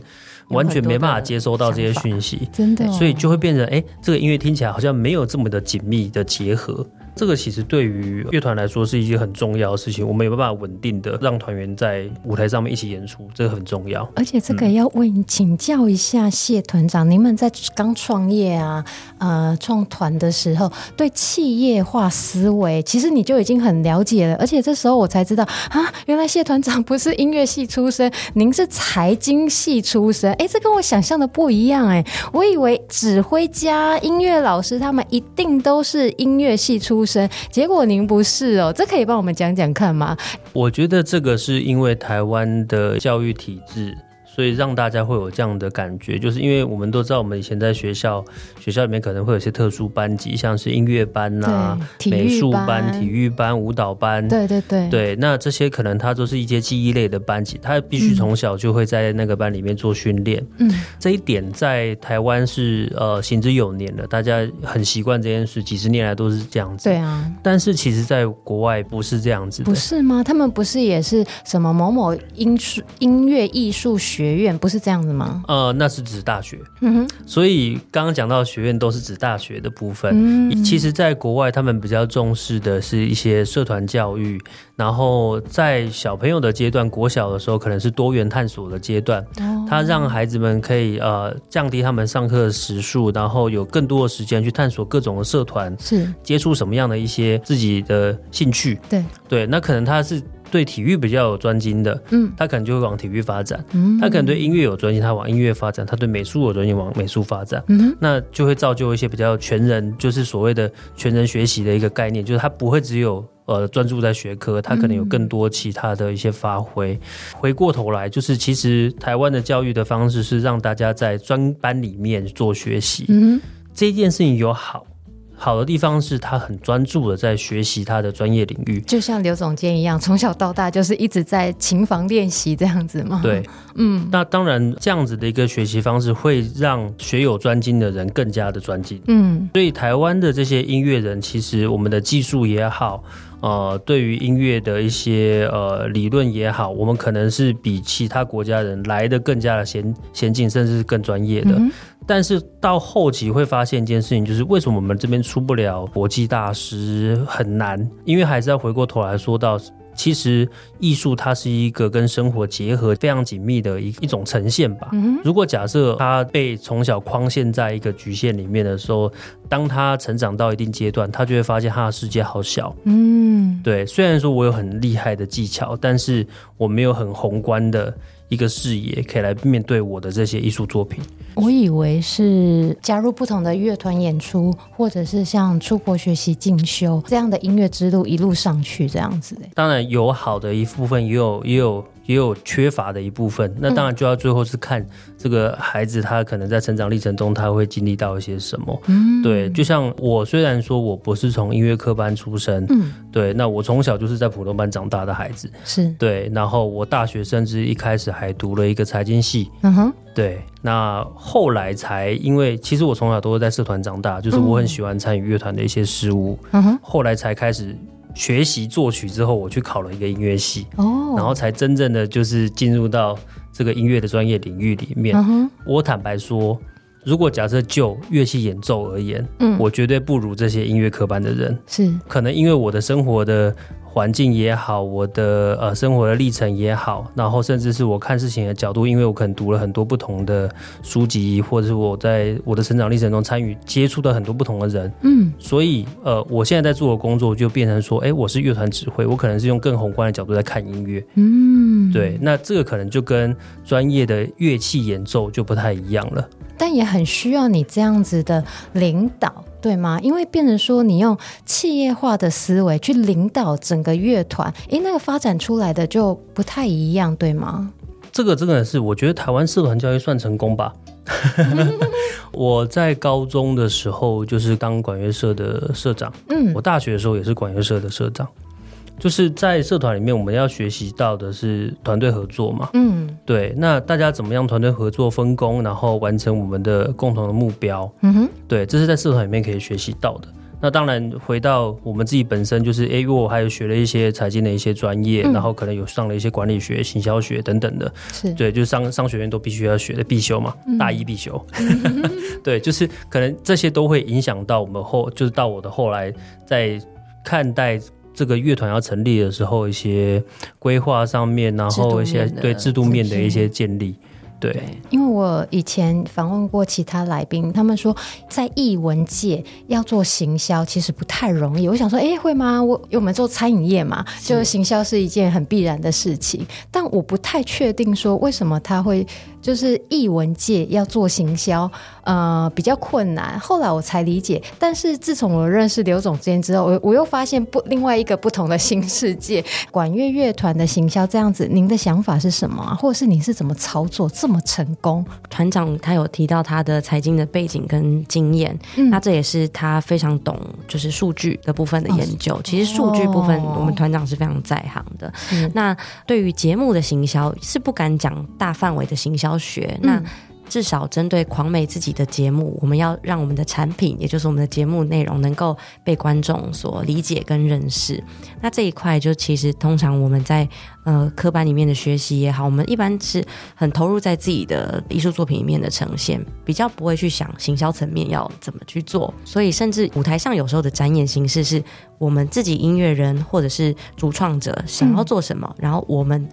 完全没办法接收到这些讯息，真的，所以就会变成哎，这个音乐听起来好像没有这么的紧密的结合。这个其实对于乐团来说是一件很重要的事情，我们有办法稳定的让团员在舞台上面一起演出，这个很重要。而且这个要问、请教一下谢团长，你们在刚创业啊，呃，创团的时候，对企业化思维，其实你就已经很了解了。而且这时候我才知道啊，原来谢团长不是音乐系出身，您是财经系出身。哎，这跟我想象的不一样哎，我以为指挥家、音乐老师他们一定都是音乐系出身。结果您不是哦，这可以帮我们讲讲看吗？我觉得这个是因为台湾的教育体制。所以让大家会有这样的感觉，就是因为我们都知道，我们以前在学校学校里面可能会有些特殊班级，像是音乐班呐、啊、美术班、体育班、舞蹈班。对对对。对，那这些可能它都是一些记忆类的班级，他必须从小就会在那个班里面做训练。嗯，这一点在台湾是呃行之有年的，大家很习惯这件事，几十年来都是这样子。对啊。但是其实，在国外不是这样子的。不是吗？他们不是也是什么某某音术音乐艺术学学院不是这样子吗？呃，那是指大学。嗯哼，所以刚刚讲到学院都是指大学的部分。嗯，其实，在国外，他们比较重视的是一些社团教育，然后在小朋友的阶段，国小的时候，可能是多元探索的阶段。哦，他让孩子们可以呃降低他们上课的时数，然后有更多的时间去探索各种的社团，是接触什么样的一些自己的兴趣。对对，那可能他是。对体育比较有专精的，嗯，他可能就会往体育发展；嗯，他可能对音乐有专精，他往音乐发展；他对美术有专精，往美术发展。嗯，那就会造就一些比较全人，就是所谓的全人学习的一个概念，就是他不会只有呃专注在学科，他可能有更多其他的一些发挥。嗯，回过头来，就是其实台湾的教育的方式是让大家在专班里面做学习。嗯，这件事情有好。好的地方是他很专注的在学习他的专业领域，就像刘总监一样，从小到大就是一直在琴房练习这样子吗？对，嗯，那当然这样子的一个学习方式会让学有专精的人更加的专精，嗯，所以台湾的这些音乐人，其实我们的技术也好。呃，对于音乐的一些呃理论也好，我们可能是比其他国家人来的更加的先先进，甚至是更专业的。嗯、但是到后期会发现一件事情，就是为什么我们这边出不了国际大师很难，因为还是要回过头来说到。其实艺术它是一个跟生活结合非常紧密的一一种呈现吧。如果假设他被从小框限在一个局限里面的时候，当他成长到一定阶段，他就会发现他的世界好小。嗯，对。虽然说我有很厉害的技巧，但是我没有很宏观的一个视野可以来面对我的这些艺术作品。我以为是加入不同的乐团演出，或者是像出国学习进修这样的音乐之路一路上去这样子的。当然有好的一部分，也有也有也有缺乏的一部分。那当然就要最后是看这个孩子他可能在成长历程中他会经历到一些什么。嗯，对，就像我虽然说我不是从音乐科班出身，嗯，对，那我从小就是在普通班长大的孩子，是。对，然后我大学甚至一开始还读了一个财经系，嗯哼，对，那后来才因为其实我从小都是在社团长大，就是我很喜欢参与乐团的一些事务，嗯哼，后来才开始。学习作曲之后，我去考了一个音乐系，哦，然后才真正的就是进入到这个音乐的专业领域里面。嗯、我坦白说，如果假设就乐器演奏而言，嗯，我绝对不如这些音乐科班的人。是，可能因为我的生活的。环境也好，我的呃生活的历程也好，然后甚至是我看事情的角度，因为我可能读了很多不同的书籍，或者是我在我的成长历程中参与接触到很多不同的人，嗯，所以呃，我现在在做的工作就变成说，哎，我是乐团指挥，我可能是用更宏观的角度在看音乐，嗯，对，那这个可能就跟专业的乐器演奏就不太一样了，但也很需要你这样子的领导。对吗？因为变成说你用企业化的思维去领导整个乐团，诶，那个发展出来的就不太一样，对吗？这个真的是，我觉得台湾社团教育算成功吧。我在高中的时候就是当管乐社的社长，嗯，我大学的时候也是管乐社的社长。就是在社团里面，我们要学习到的是团队合作嘛。嗯，对。那大家怎么样团队合作分工，然后完成我们的共同的目标？嗯哼，对，这是在社团里面可以学习到的。那当然，回到我们自己本身，就是哎，我还有学了一些财经的一些专业，嗯、然后可能有上了一些管理学、行销学等等的。是，对，就是商商学院都必须要学的必修嘛，嗯、大一必修。对，就是可能这些都会影响到我们后，就是到我的后来在看待。这个乐团要成立的时候，一些规划上面，然后一些对制度面的一些建立。对，因为我以前访问过其他来宾，他们说在艺文界要做行销其实不太容易。我想说，哎，会吗？我因为我们做餐饮业嘛，就行销是一件很必然的事情，但我不太确定说为什么他会。就是艺文界要做行销，呃，比较困难。后来我才理解，但是自从我认识刘总监之后，我我又发现不另外一个不同的新世界。管乐乐团的行销这样子，您的想法是什么啊？或者是你是怎么操作这么成功？团长他有提到他的财经的背景跟经验，嗯、那这也是他非常懂，就是数据的部分的研究。哦、其实数据部分，我们团长是非常在行的。哦、那对于节目的行销，是不敢讲大范围的行销。学那至少针对狂美自己的节目，我们要让我们的产品，也就是我们的节目内容，能够被观众所理解跟认识。那这一块就其实通常我们在呃科班里面的学习也好，我们一般是很投入在自己的艺术作品里面的呈现，比较不会去想行销层面要怎么去做。所以甚至舞台上有时候的展演形式，是我们自己音乐人或者是主创者想要做什么，嗯、然后我们。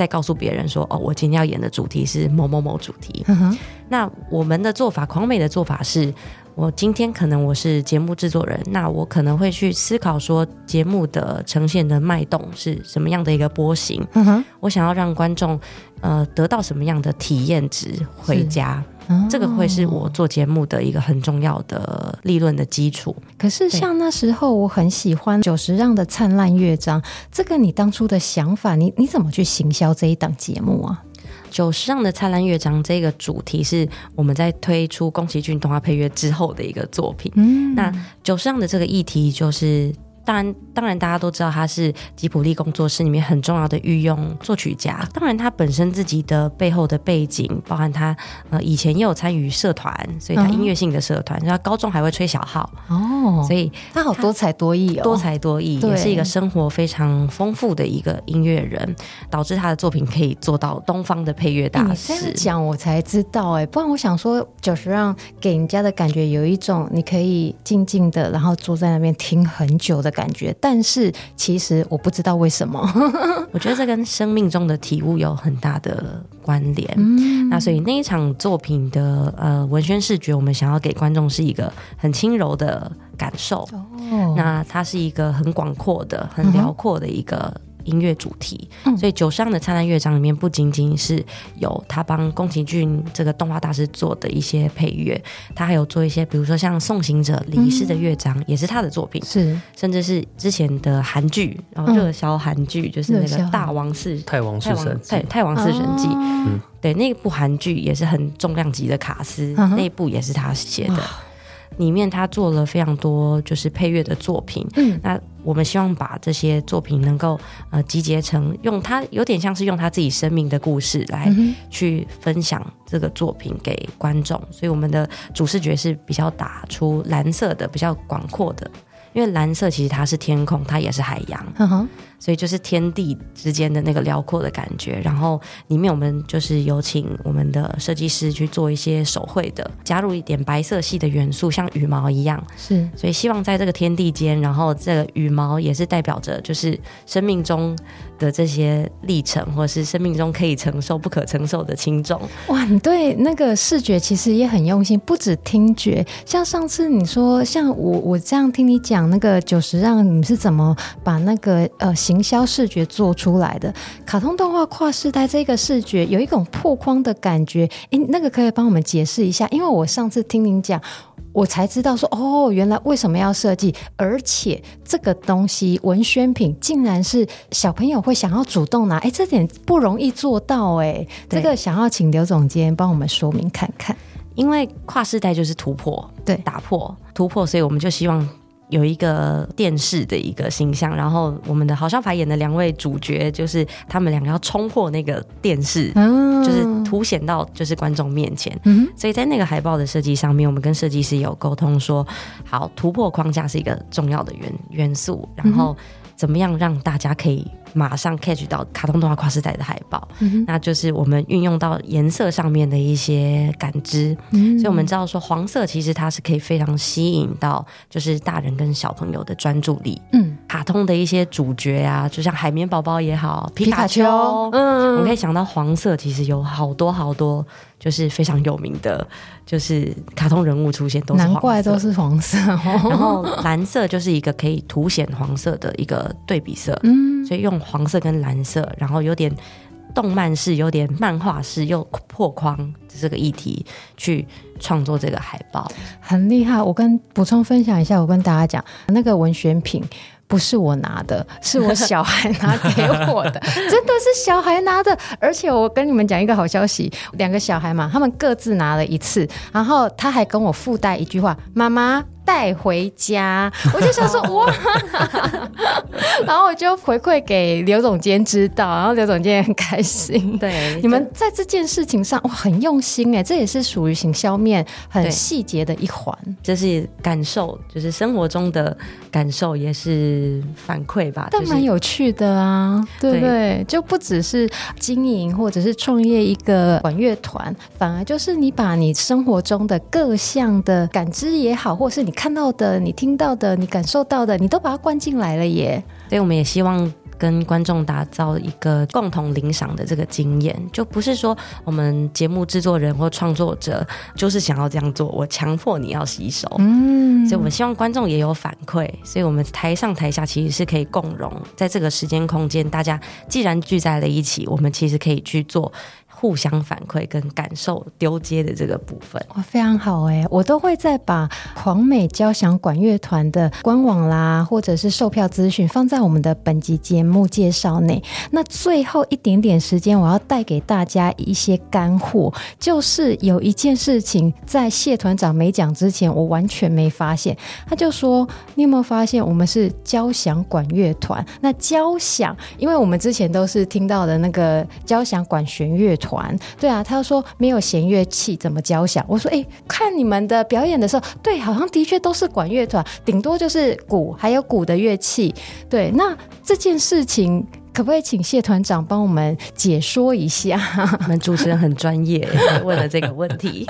再告诉别人说：“哦，我今天要演的主题是某某某主题。Uh huh. 那我们的做法，狂美的做法是，我今天可能我是节目制作人，那我可能会去思考说，节目的呈现的脉动是什么样的一个波形。Uh huh. 我想要让观众呃得到什么样的体验值回家。”这个会是我做节目的一个很重要的立论的基础。可是像那时候，我很喜欢久石让的《灿烂乐章》，这个你当初的想法，你你怎么去行销这一档节目啊？九十让的《灿烂乐章》这个主题是我们在推出宫崎骏动画配乐之后的一个作品。嗯，那九十让的这个议题就是。当然，当然，大家都知道他是吉普力工作室里面很重要的御用作曲家。当然，他本身自己的背后的背景，包含他呃以前也有参与社团，所以他音乐性的社团，嗯、他高中还会吹小号。哦，所以他好多才多艺哦，多才多艺，也是一个生活非常丰富的一个音乐人，导致他的作品可以做到东方的配乐大师。你这样讲我才知道哎，不然我想说，就是让给人家的感觉有一种你可以静静的，然后坐在那边听很久的。感觉，但是其实我不知道为什么。我觉得这跟生命中的体悟有很大的关联。嗯、那所以那一场作品的呃文宣视觉，我们想要给观众是一个很轻柔的感受。哦、那它是一个很广阔的、很辽阔的一个音乐主题。嗯、所以九十样的灿烂乐章里面，不仅仅是有他帮宫崎骏这个动画大师做的一些配乐，他还有做一些，比如说像《送行者》离世的乐章，嗯、也是他的作品。是，甚至是之前的韩剧，然后热销韩剧就是那个《大王四太王四神太太王四神记》。嗯，对，那部韩剧也是很重量级的卡斯，嗯、那部也是他写的。里面他做了非常多就是配乐的作品，嗯，那我们希望把这些作品能够呃集结成，用他有点像是用他自己生命的故事来去分享这个作品给观众，所以我们的主视觉是比较打出蓝色的，比较广阔的。因为蓝色其实它是天空，它也是海洋，嗯哼，所以就是天地之间的那个辽阔的感觉。然后里面我们就是有请我们的设计师去做一些手绘的，加入一点白色系的元素，像羽毛一样。是，所以希望在这个天地间，然后这个羽毛也是代表着就是生命中的这些历程，或是生命中可以承受、不可承受的轻重。哇，你对那个视觉其实也很用心，不止听觉。像上次你说，像我我这样听你讲那个九十让，你是怎么把那个呃行销视觉做出来的？卡通动画跨世代这个视觉有一种破框的感觉，诶，那个可以帮我们解释一下？因为我上次听您讲。我才知道说哦，原来为什么要设计，而且这个东西文宣品竟然是小朋友会想要主动拿，哎，这点不容易做到哎，对这个想要请刘总监帮我们说明看看，因为跨世代就是突破，对，打破突破，所以我们就希望。有一个电视的一个形象，然后我们的好笑法演的两位主角，就是他们两个要冲破那个电视，嗯、就是凸显到就是观众面前。嗯、所以在那个海报的设计上面，我们跟设计师有沟通说，好，突破框架是一个重要的元元素，然后怎么样让大家可以。马上 catch 到卡通动画跨世代的海报，嗯、那就是我们运用到颜色上面的一些感知，嗯、所以我们知道说黄色其实它是可以非常吸引到就是大人跟小朋友的专注力。嗯，卡通的一些主角啊，就像海绵宝宝也好，皮卡丘，嗯，我们可以想到黄色其实有好多好多。就是非常有名的，就是卡通人物出现都是黄色，难怪都是黄色。然后蓝色就是一个可以凸显黄色的一个对比色，嗯，所以用黄色跟蓝色，然后有点动漫式、有点漫画式又破框这个议题去创作这个海报，很厉害。我跟补充分享一下，我跟大家讲那个文选品。不是我拿的，是我小孩拿给我的，真的是小孩拿的。而且我跟你们讲一个好消息，两个小孩嘛，他们各自拿了一次，然后他还跟我附带一句话：“妈妈。”带回家，我就想说 哇，然后我就回馈给刘总监知道，然后刘总监也很开心。对，你们在这件事情上哇很用心哎，这也是属于行销面很细节的一环，这是感受，就是生活中的感受也是反馈吧，但蛮有趣的啊，对不对？对就不只是经营或者是创业一个管乐团，反而就是你把你生活中的各项的感知也好，或是你。看到的，你听到的，你感受到的，你都把它灌进来了耶！所以我们也希望跟观众打造一个共同领赏的这个经验，就不是说我们节目制作人或创作者就是想要这样做，我强迫你要洗手。嗯，所以我们希望观众也有反馈，所以我们台上台下其实是可以共融，在这个时间空间，大家既然聚在了一起，我们其实可以去做。互相反馈跟感受丢接的这个部分，哇，非常好哎！我都会再把狂美交响管乐团的官网啦，或者是售票资讯放在我们的本集节目介绍内。那最后一点点时间，我要带给大家一些干货，就是有一件事情在谢团长没讲之前，我完全没发现。他就说：“你有没有发现我们是交响管乐团？那交响，因为我们之前都是听到的那个交响管弦乐团。”团对啊，他说没有弦乐器怎么交响？我说哎，看你们的表演的时候，对，好像的确都是管乐团，顶多就是鼓，还有鼓的乐器。对，那这件事情可不可以请谢团长帮我们解说一下？我们主持人很专业，问了这个问题。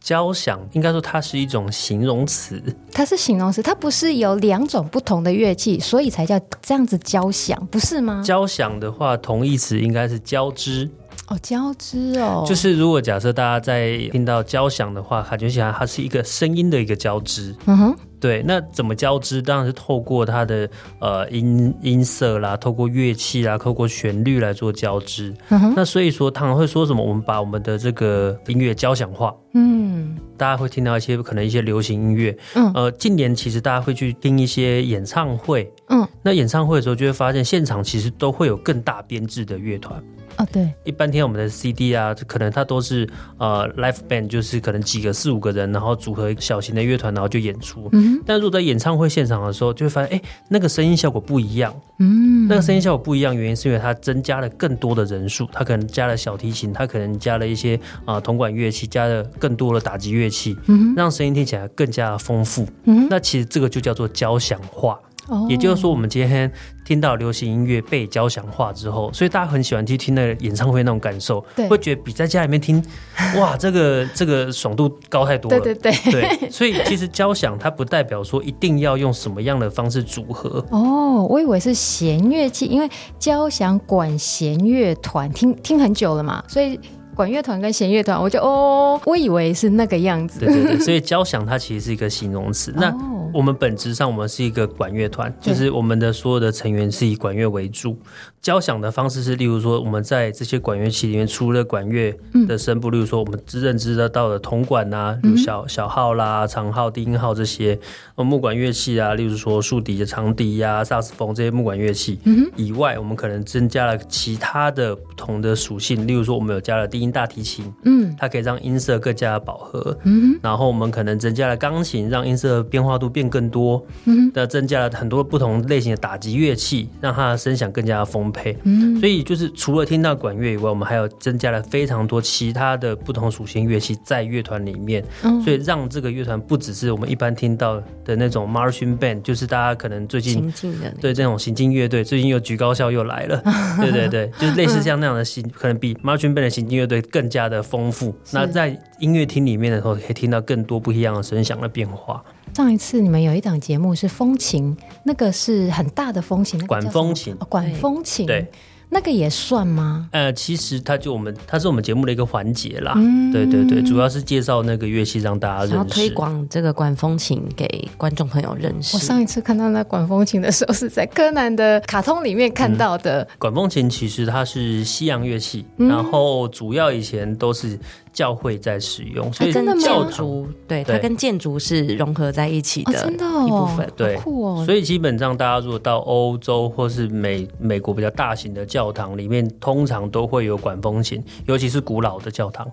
交响应该说它是一种形容词，它是形容词，它不是有两种不同的乐器，所以才叫这样子交响，不是吗？交响的话，同义词应该是交织。哦，交织哦，就是如果假设大家在听到交响的话，感觉起来它是一个声音的一个交织。嗯哼。对，那怎么交织？当然是透过它的呃音音色啦，透过乐器啦，透过旋律来做交织。嗯哼、那所以说，他们会说什么？我们把我们的这个音乐交响化。嗯，大家会听到一些可能一些流行音乐。嗯，呃，近年其实大家会去听一些演唱会。嗯，那演唱会的时候就会发现，现场其实都会有更大编制的乐团。哦，对，一般听我们的 CD 啊，可能它都是呃 live band，就是可能几个四五个人，然后组合小型的乐团，然后就演出。嗯，但如果在演唱会现场的时候，就会发现，哎，那个声音效果不一样。嗯，那个声音效果不一样，原因是因为它增加了更多的人数，它可能加了小提琴，它可能加了一些啊、呃、铜管乐器，加了更多的打击乐器，嗯，让声音听起来更加丰富。嗯，那其实这个就叫做交响化。哦，也就是说，我们今天听到流行音乐被交响化之后，所以大家很喜欢去听那个演唱会那种感受，对，会觉得比在家里面听，哇，这个这个爽度高太多了。对对对，对，所以其实交响它不代表说一定要用什么样的方式组合。哦，我以为是弦乐器，因为交响管弦乐团听听很久了嘛，所以。管乐团跟弦乐团，我就哦，我以为是那个样子。对对对，所以交响它其实是一个形容词。那我们本质上，我们是一个管乐团，就是我们的所有的成员是以管乐为主。交响的方式是，例如说我们在这些管乐器里面，除了管乐的声部，例如说我们只认知得到的铜管啊，比如小小号啦、长号、低音号这些，木管乐器啊，例如说竖笛的长笛呀、萨克斯风这些木管乐器以外，我们可能增加了其他的不同的属性，例如说我们有加了低音大提琴，嗯，它可以让音色更加饱和，嗯，然后我们可能增加了钢琴，让音色变化度变更多，嗯，那增加了很多不同类型的打击乐器，让它的声响更加丰沛，嗯，所以就是除了听到管乐以外，我们还有增加了非常多其他的不同属性乐器在乐团里面，嗯，所以让这个乐团不只是我们一般听到的那种 marching band，就是大家可能最近对这种行进乐队，最近又举高校又来了，对对对，就是类似像那样的行，可能比 marching band 的行进乐队更加的丰富，那在音乐厅里面的时候，可以听到更多不一样的声响的变化。上一次你们有一档节目是风琴，那个是很大的风琴，管风琴，哦、管风琴，对。那个也算吗？呃，其实它就我们，它是我们节目的一个环节啦。嗯，对对对，主要是介绍那个乐器让大家认识，然后推广这个管风琴给观众朋友认识。我上一次看到那管风琴的时候，是在柯南的卡通里面看到的。嗯，管风琴其实它是西洋乐器，嗯，然后主要以前都是。教会在使用，所以真的教主对它跟建筑是融合在一起的一部分，对。所以基本上大家如果到欧洲或是美美国比较大型的教堂里面，通常都会有管风琴，尤其是古老的教堂。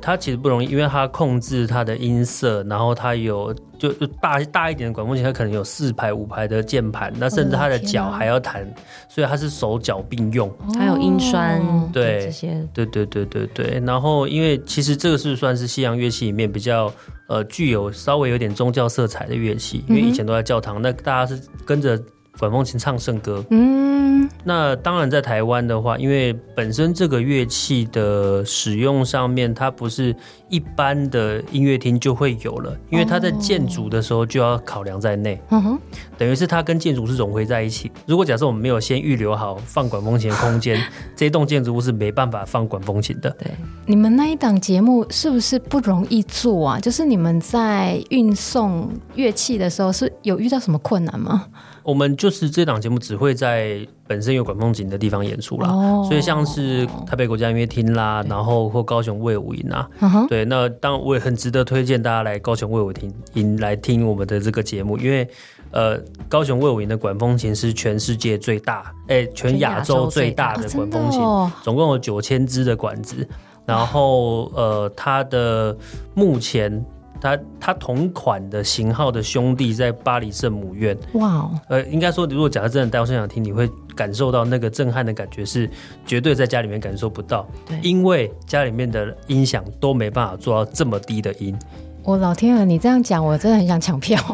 它其实不容易，因为它控制它的音色，然后它有就就大大一点的管风琴，它可能有四排五排的键盘，那甚至它的脚还要弹，所以它是手脚并用，还有音栓，对。这些，对对对对对。然后因为其实这个是算是西洋乐器里面比较呃具有稍微有点宗教色彩的乐器，因为以前都在教堂，那大家是跟着。管风琴唱圣歌，嗯，那当然在台湾的话，因为本身这个乐器的使用上面，它不是一般的音乐厅就会有了，因为它在建筑的时候就要考量在内，嗯哼，等于是它跟建筑是融汇在一起。如果假设我们没有先预留好放管风琴的空间，这栋建筑物是没办法放管风琴的。对，你们那一档节目是不是不容易做啊？就是你们在运送乐器的时候，是有遇到什么困难吗？我们就是这档节目只会在本身有管风琴的地方演出啦，oh, 所以像是台北国家音乐厅啦，然后或高雄卫武营啊，uh. 对，那当然我也很值得推荐大家来高雄卫武营来听我们的这个节目，因为呃，高雄卫武营的管风琴是全世界最大，哎，全亚洲最大的管风琴，哦、总共有九千支的管子，然后呃，它的目前。它它同款的型号的兄弟在巴黎圣母院，哇哦，呃，应该说，如果假设真的带到现场听，你会感受到那个震撼的感觉，是绝对在家里面感受不到。对，因为家里面的音响都没办法做到这么低的音。我老天啊，你这样讲，我真的很想抢票。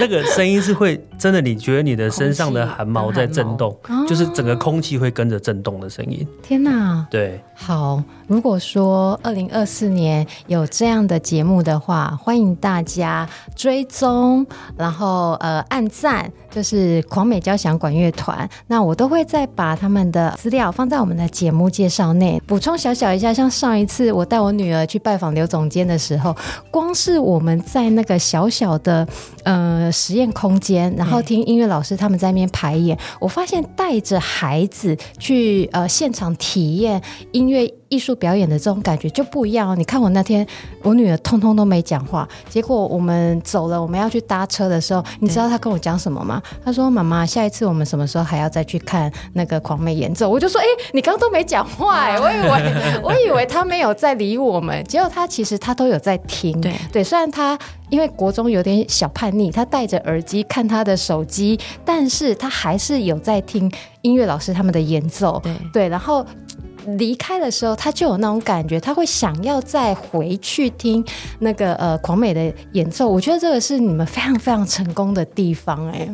那个声音是会真的，你觉得你的身上的汗毛在震动，就是整个空气会跟着震动的声音。天哪！对，好，如果说二零二四年有这样的节目的话，欢迎大家追踪，然后呃按赞，就是狂美交响管乐团。那我都会再把他们的资料放在我们的节目介绍内。补充小小一下，像上一次我带我女儿去拜访刘总监的时候，光是我们在那个小小的呃实验空间，然后听音乐老师他们在那边排演，我发现带着孩子去呃现场体验音乐。艺术表演的这种感觉就不一样哦。你看我那天，我女儿通通都没讲话，结果我们走了，我们要去搭车的时候，你知道她跟我讲什么吗？她说：“妈妈，下一次我们什么时候还要再去看那个狂美演奏？”我就说：“哎，你刚刚都没讲话哎，我以为 我以为她没有在理我们，结果她其实她都有在听。对对，虽然她因为国中有点小叛逆，她戴着耳机看她的手机，但是她还是有在听音乐老师他们的演奏。对对，然后。”离开的时候，他就有那种感觉，他会想要再回去听那个呃狂美的演奏。我觉得这个是你们非常非常成功的地方，哎。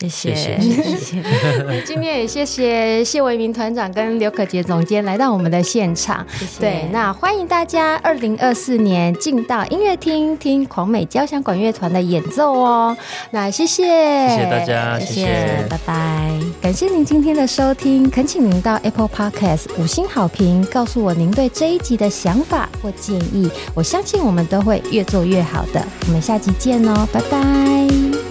谢谢，谢谢。今天也谢谢谢维明团长跟刘可杰总监来到我们的现场。谢谢。对，那欢迎大家二零二四年进到音乐厅听狂美交响管乐团的演奏哦。那谢谢，谢谢大家，谢谢，谢谢拜拜。感谢您今天的收听，恳请您到 Apple Podcast 五星好评，告诉我您对这一集的想法或建议。我相信我们都会越做越好的。我们下集见哦，拜拜。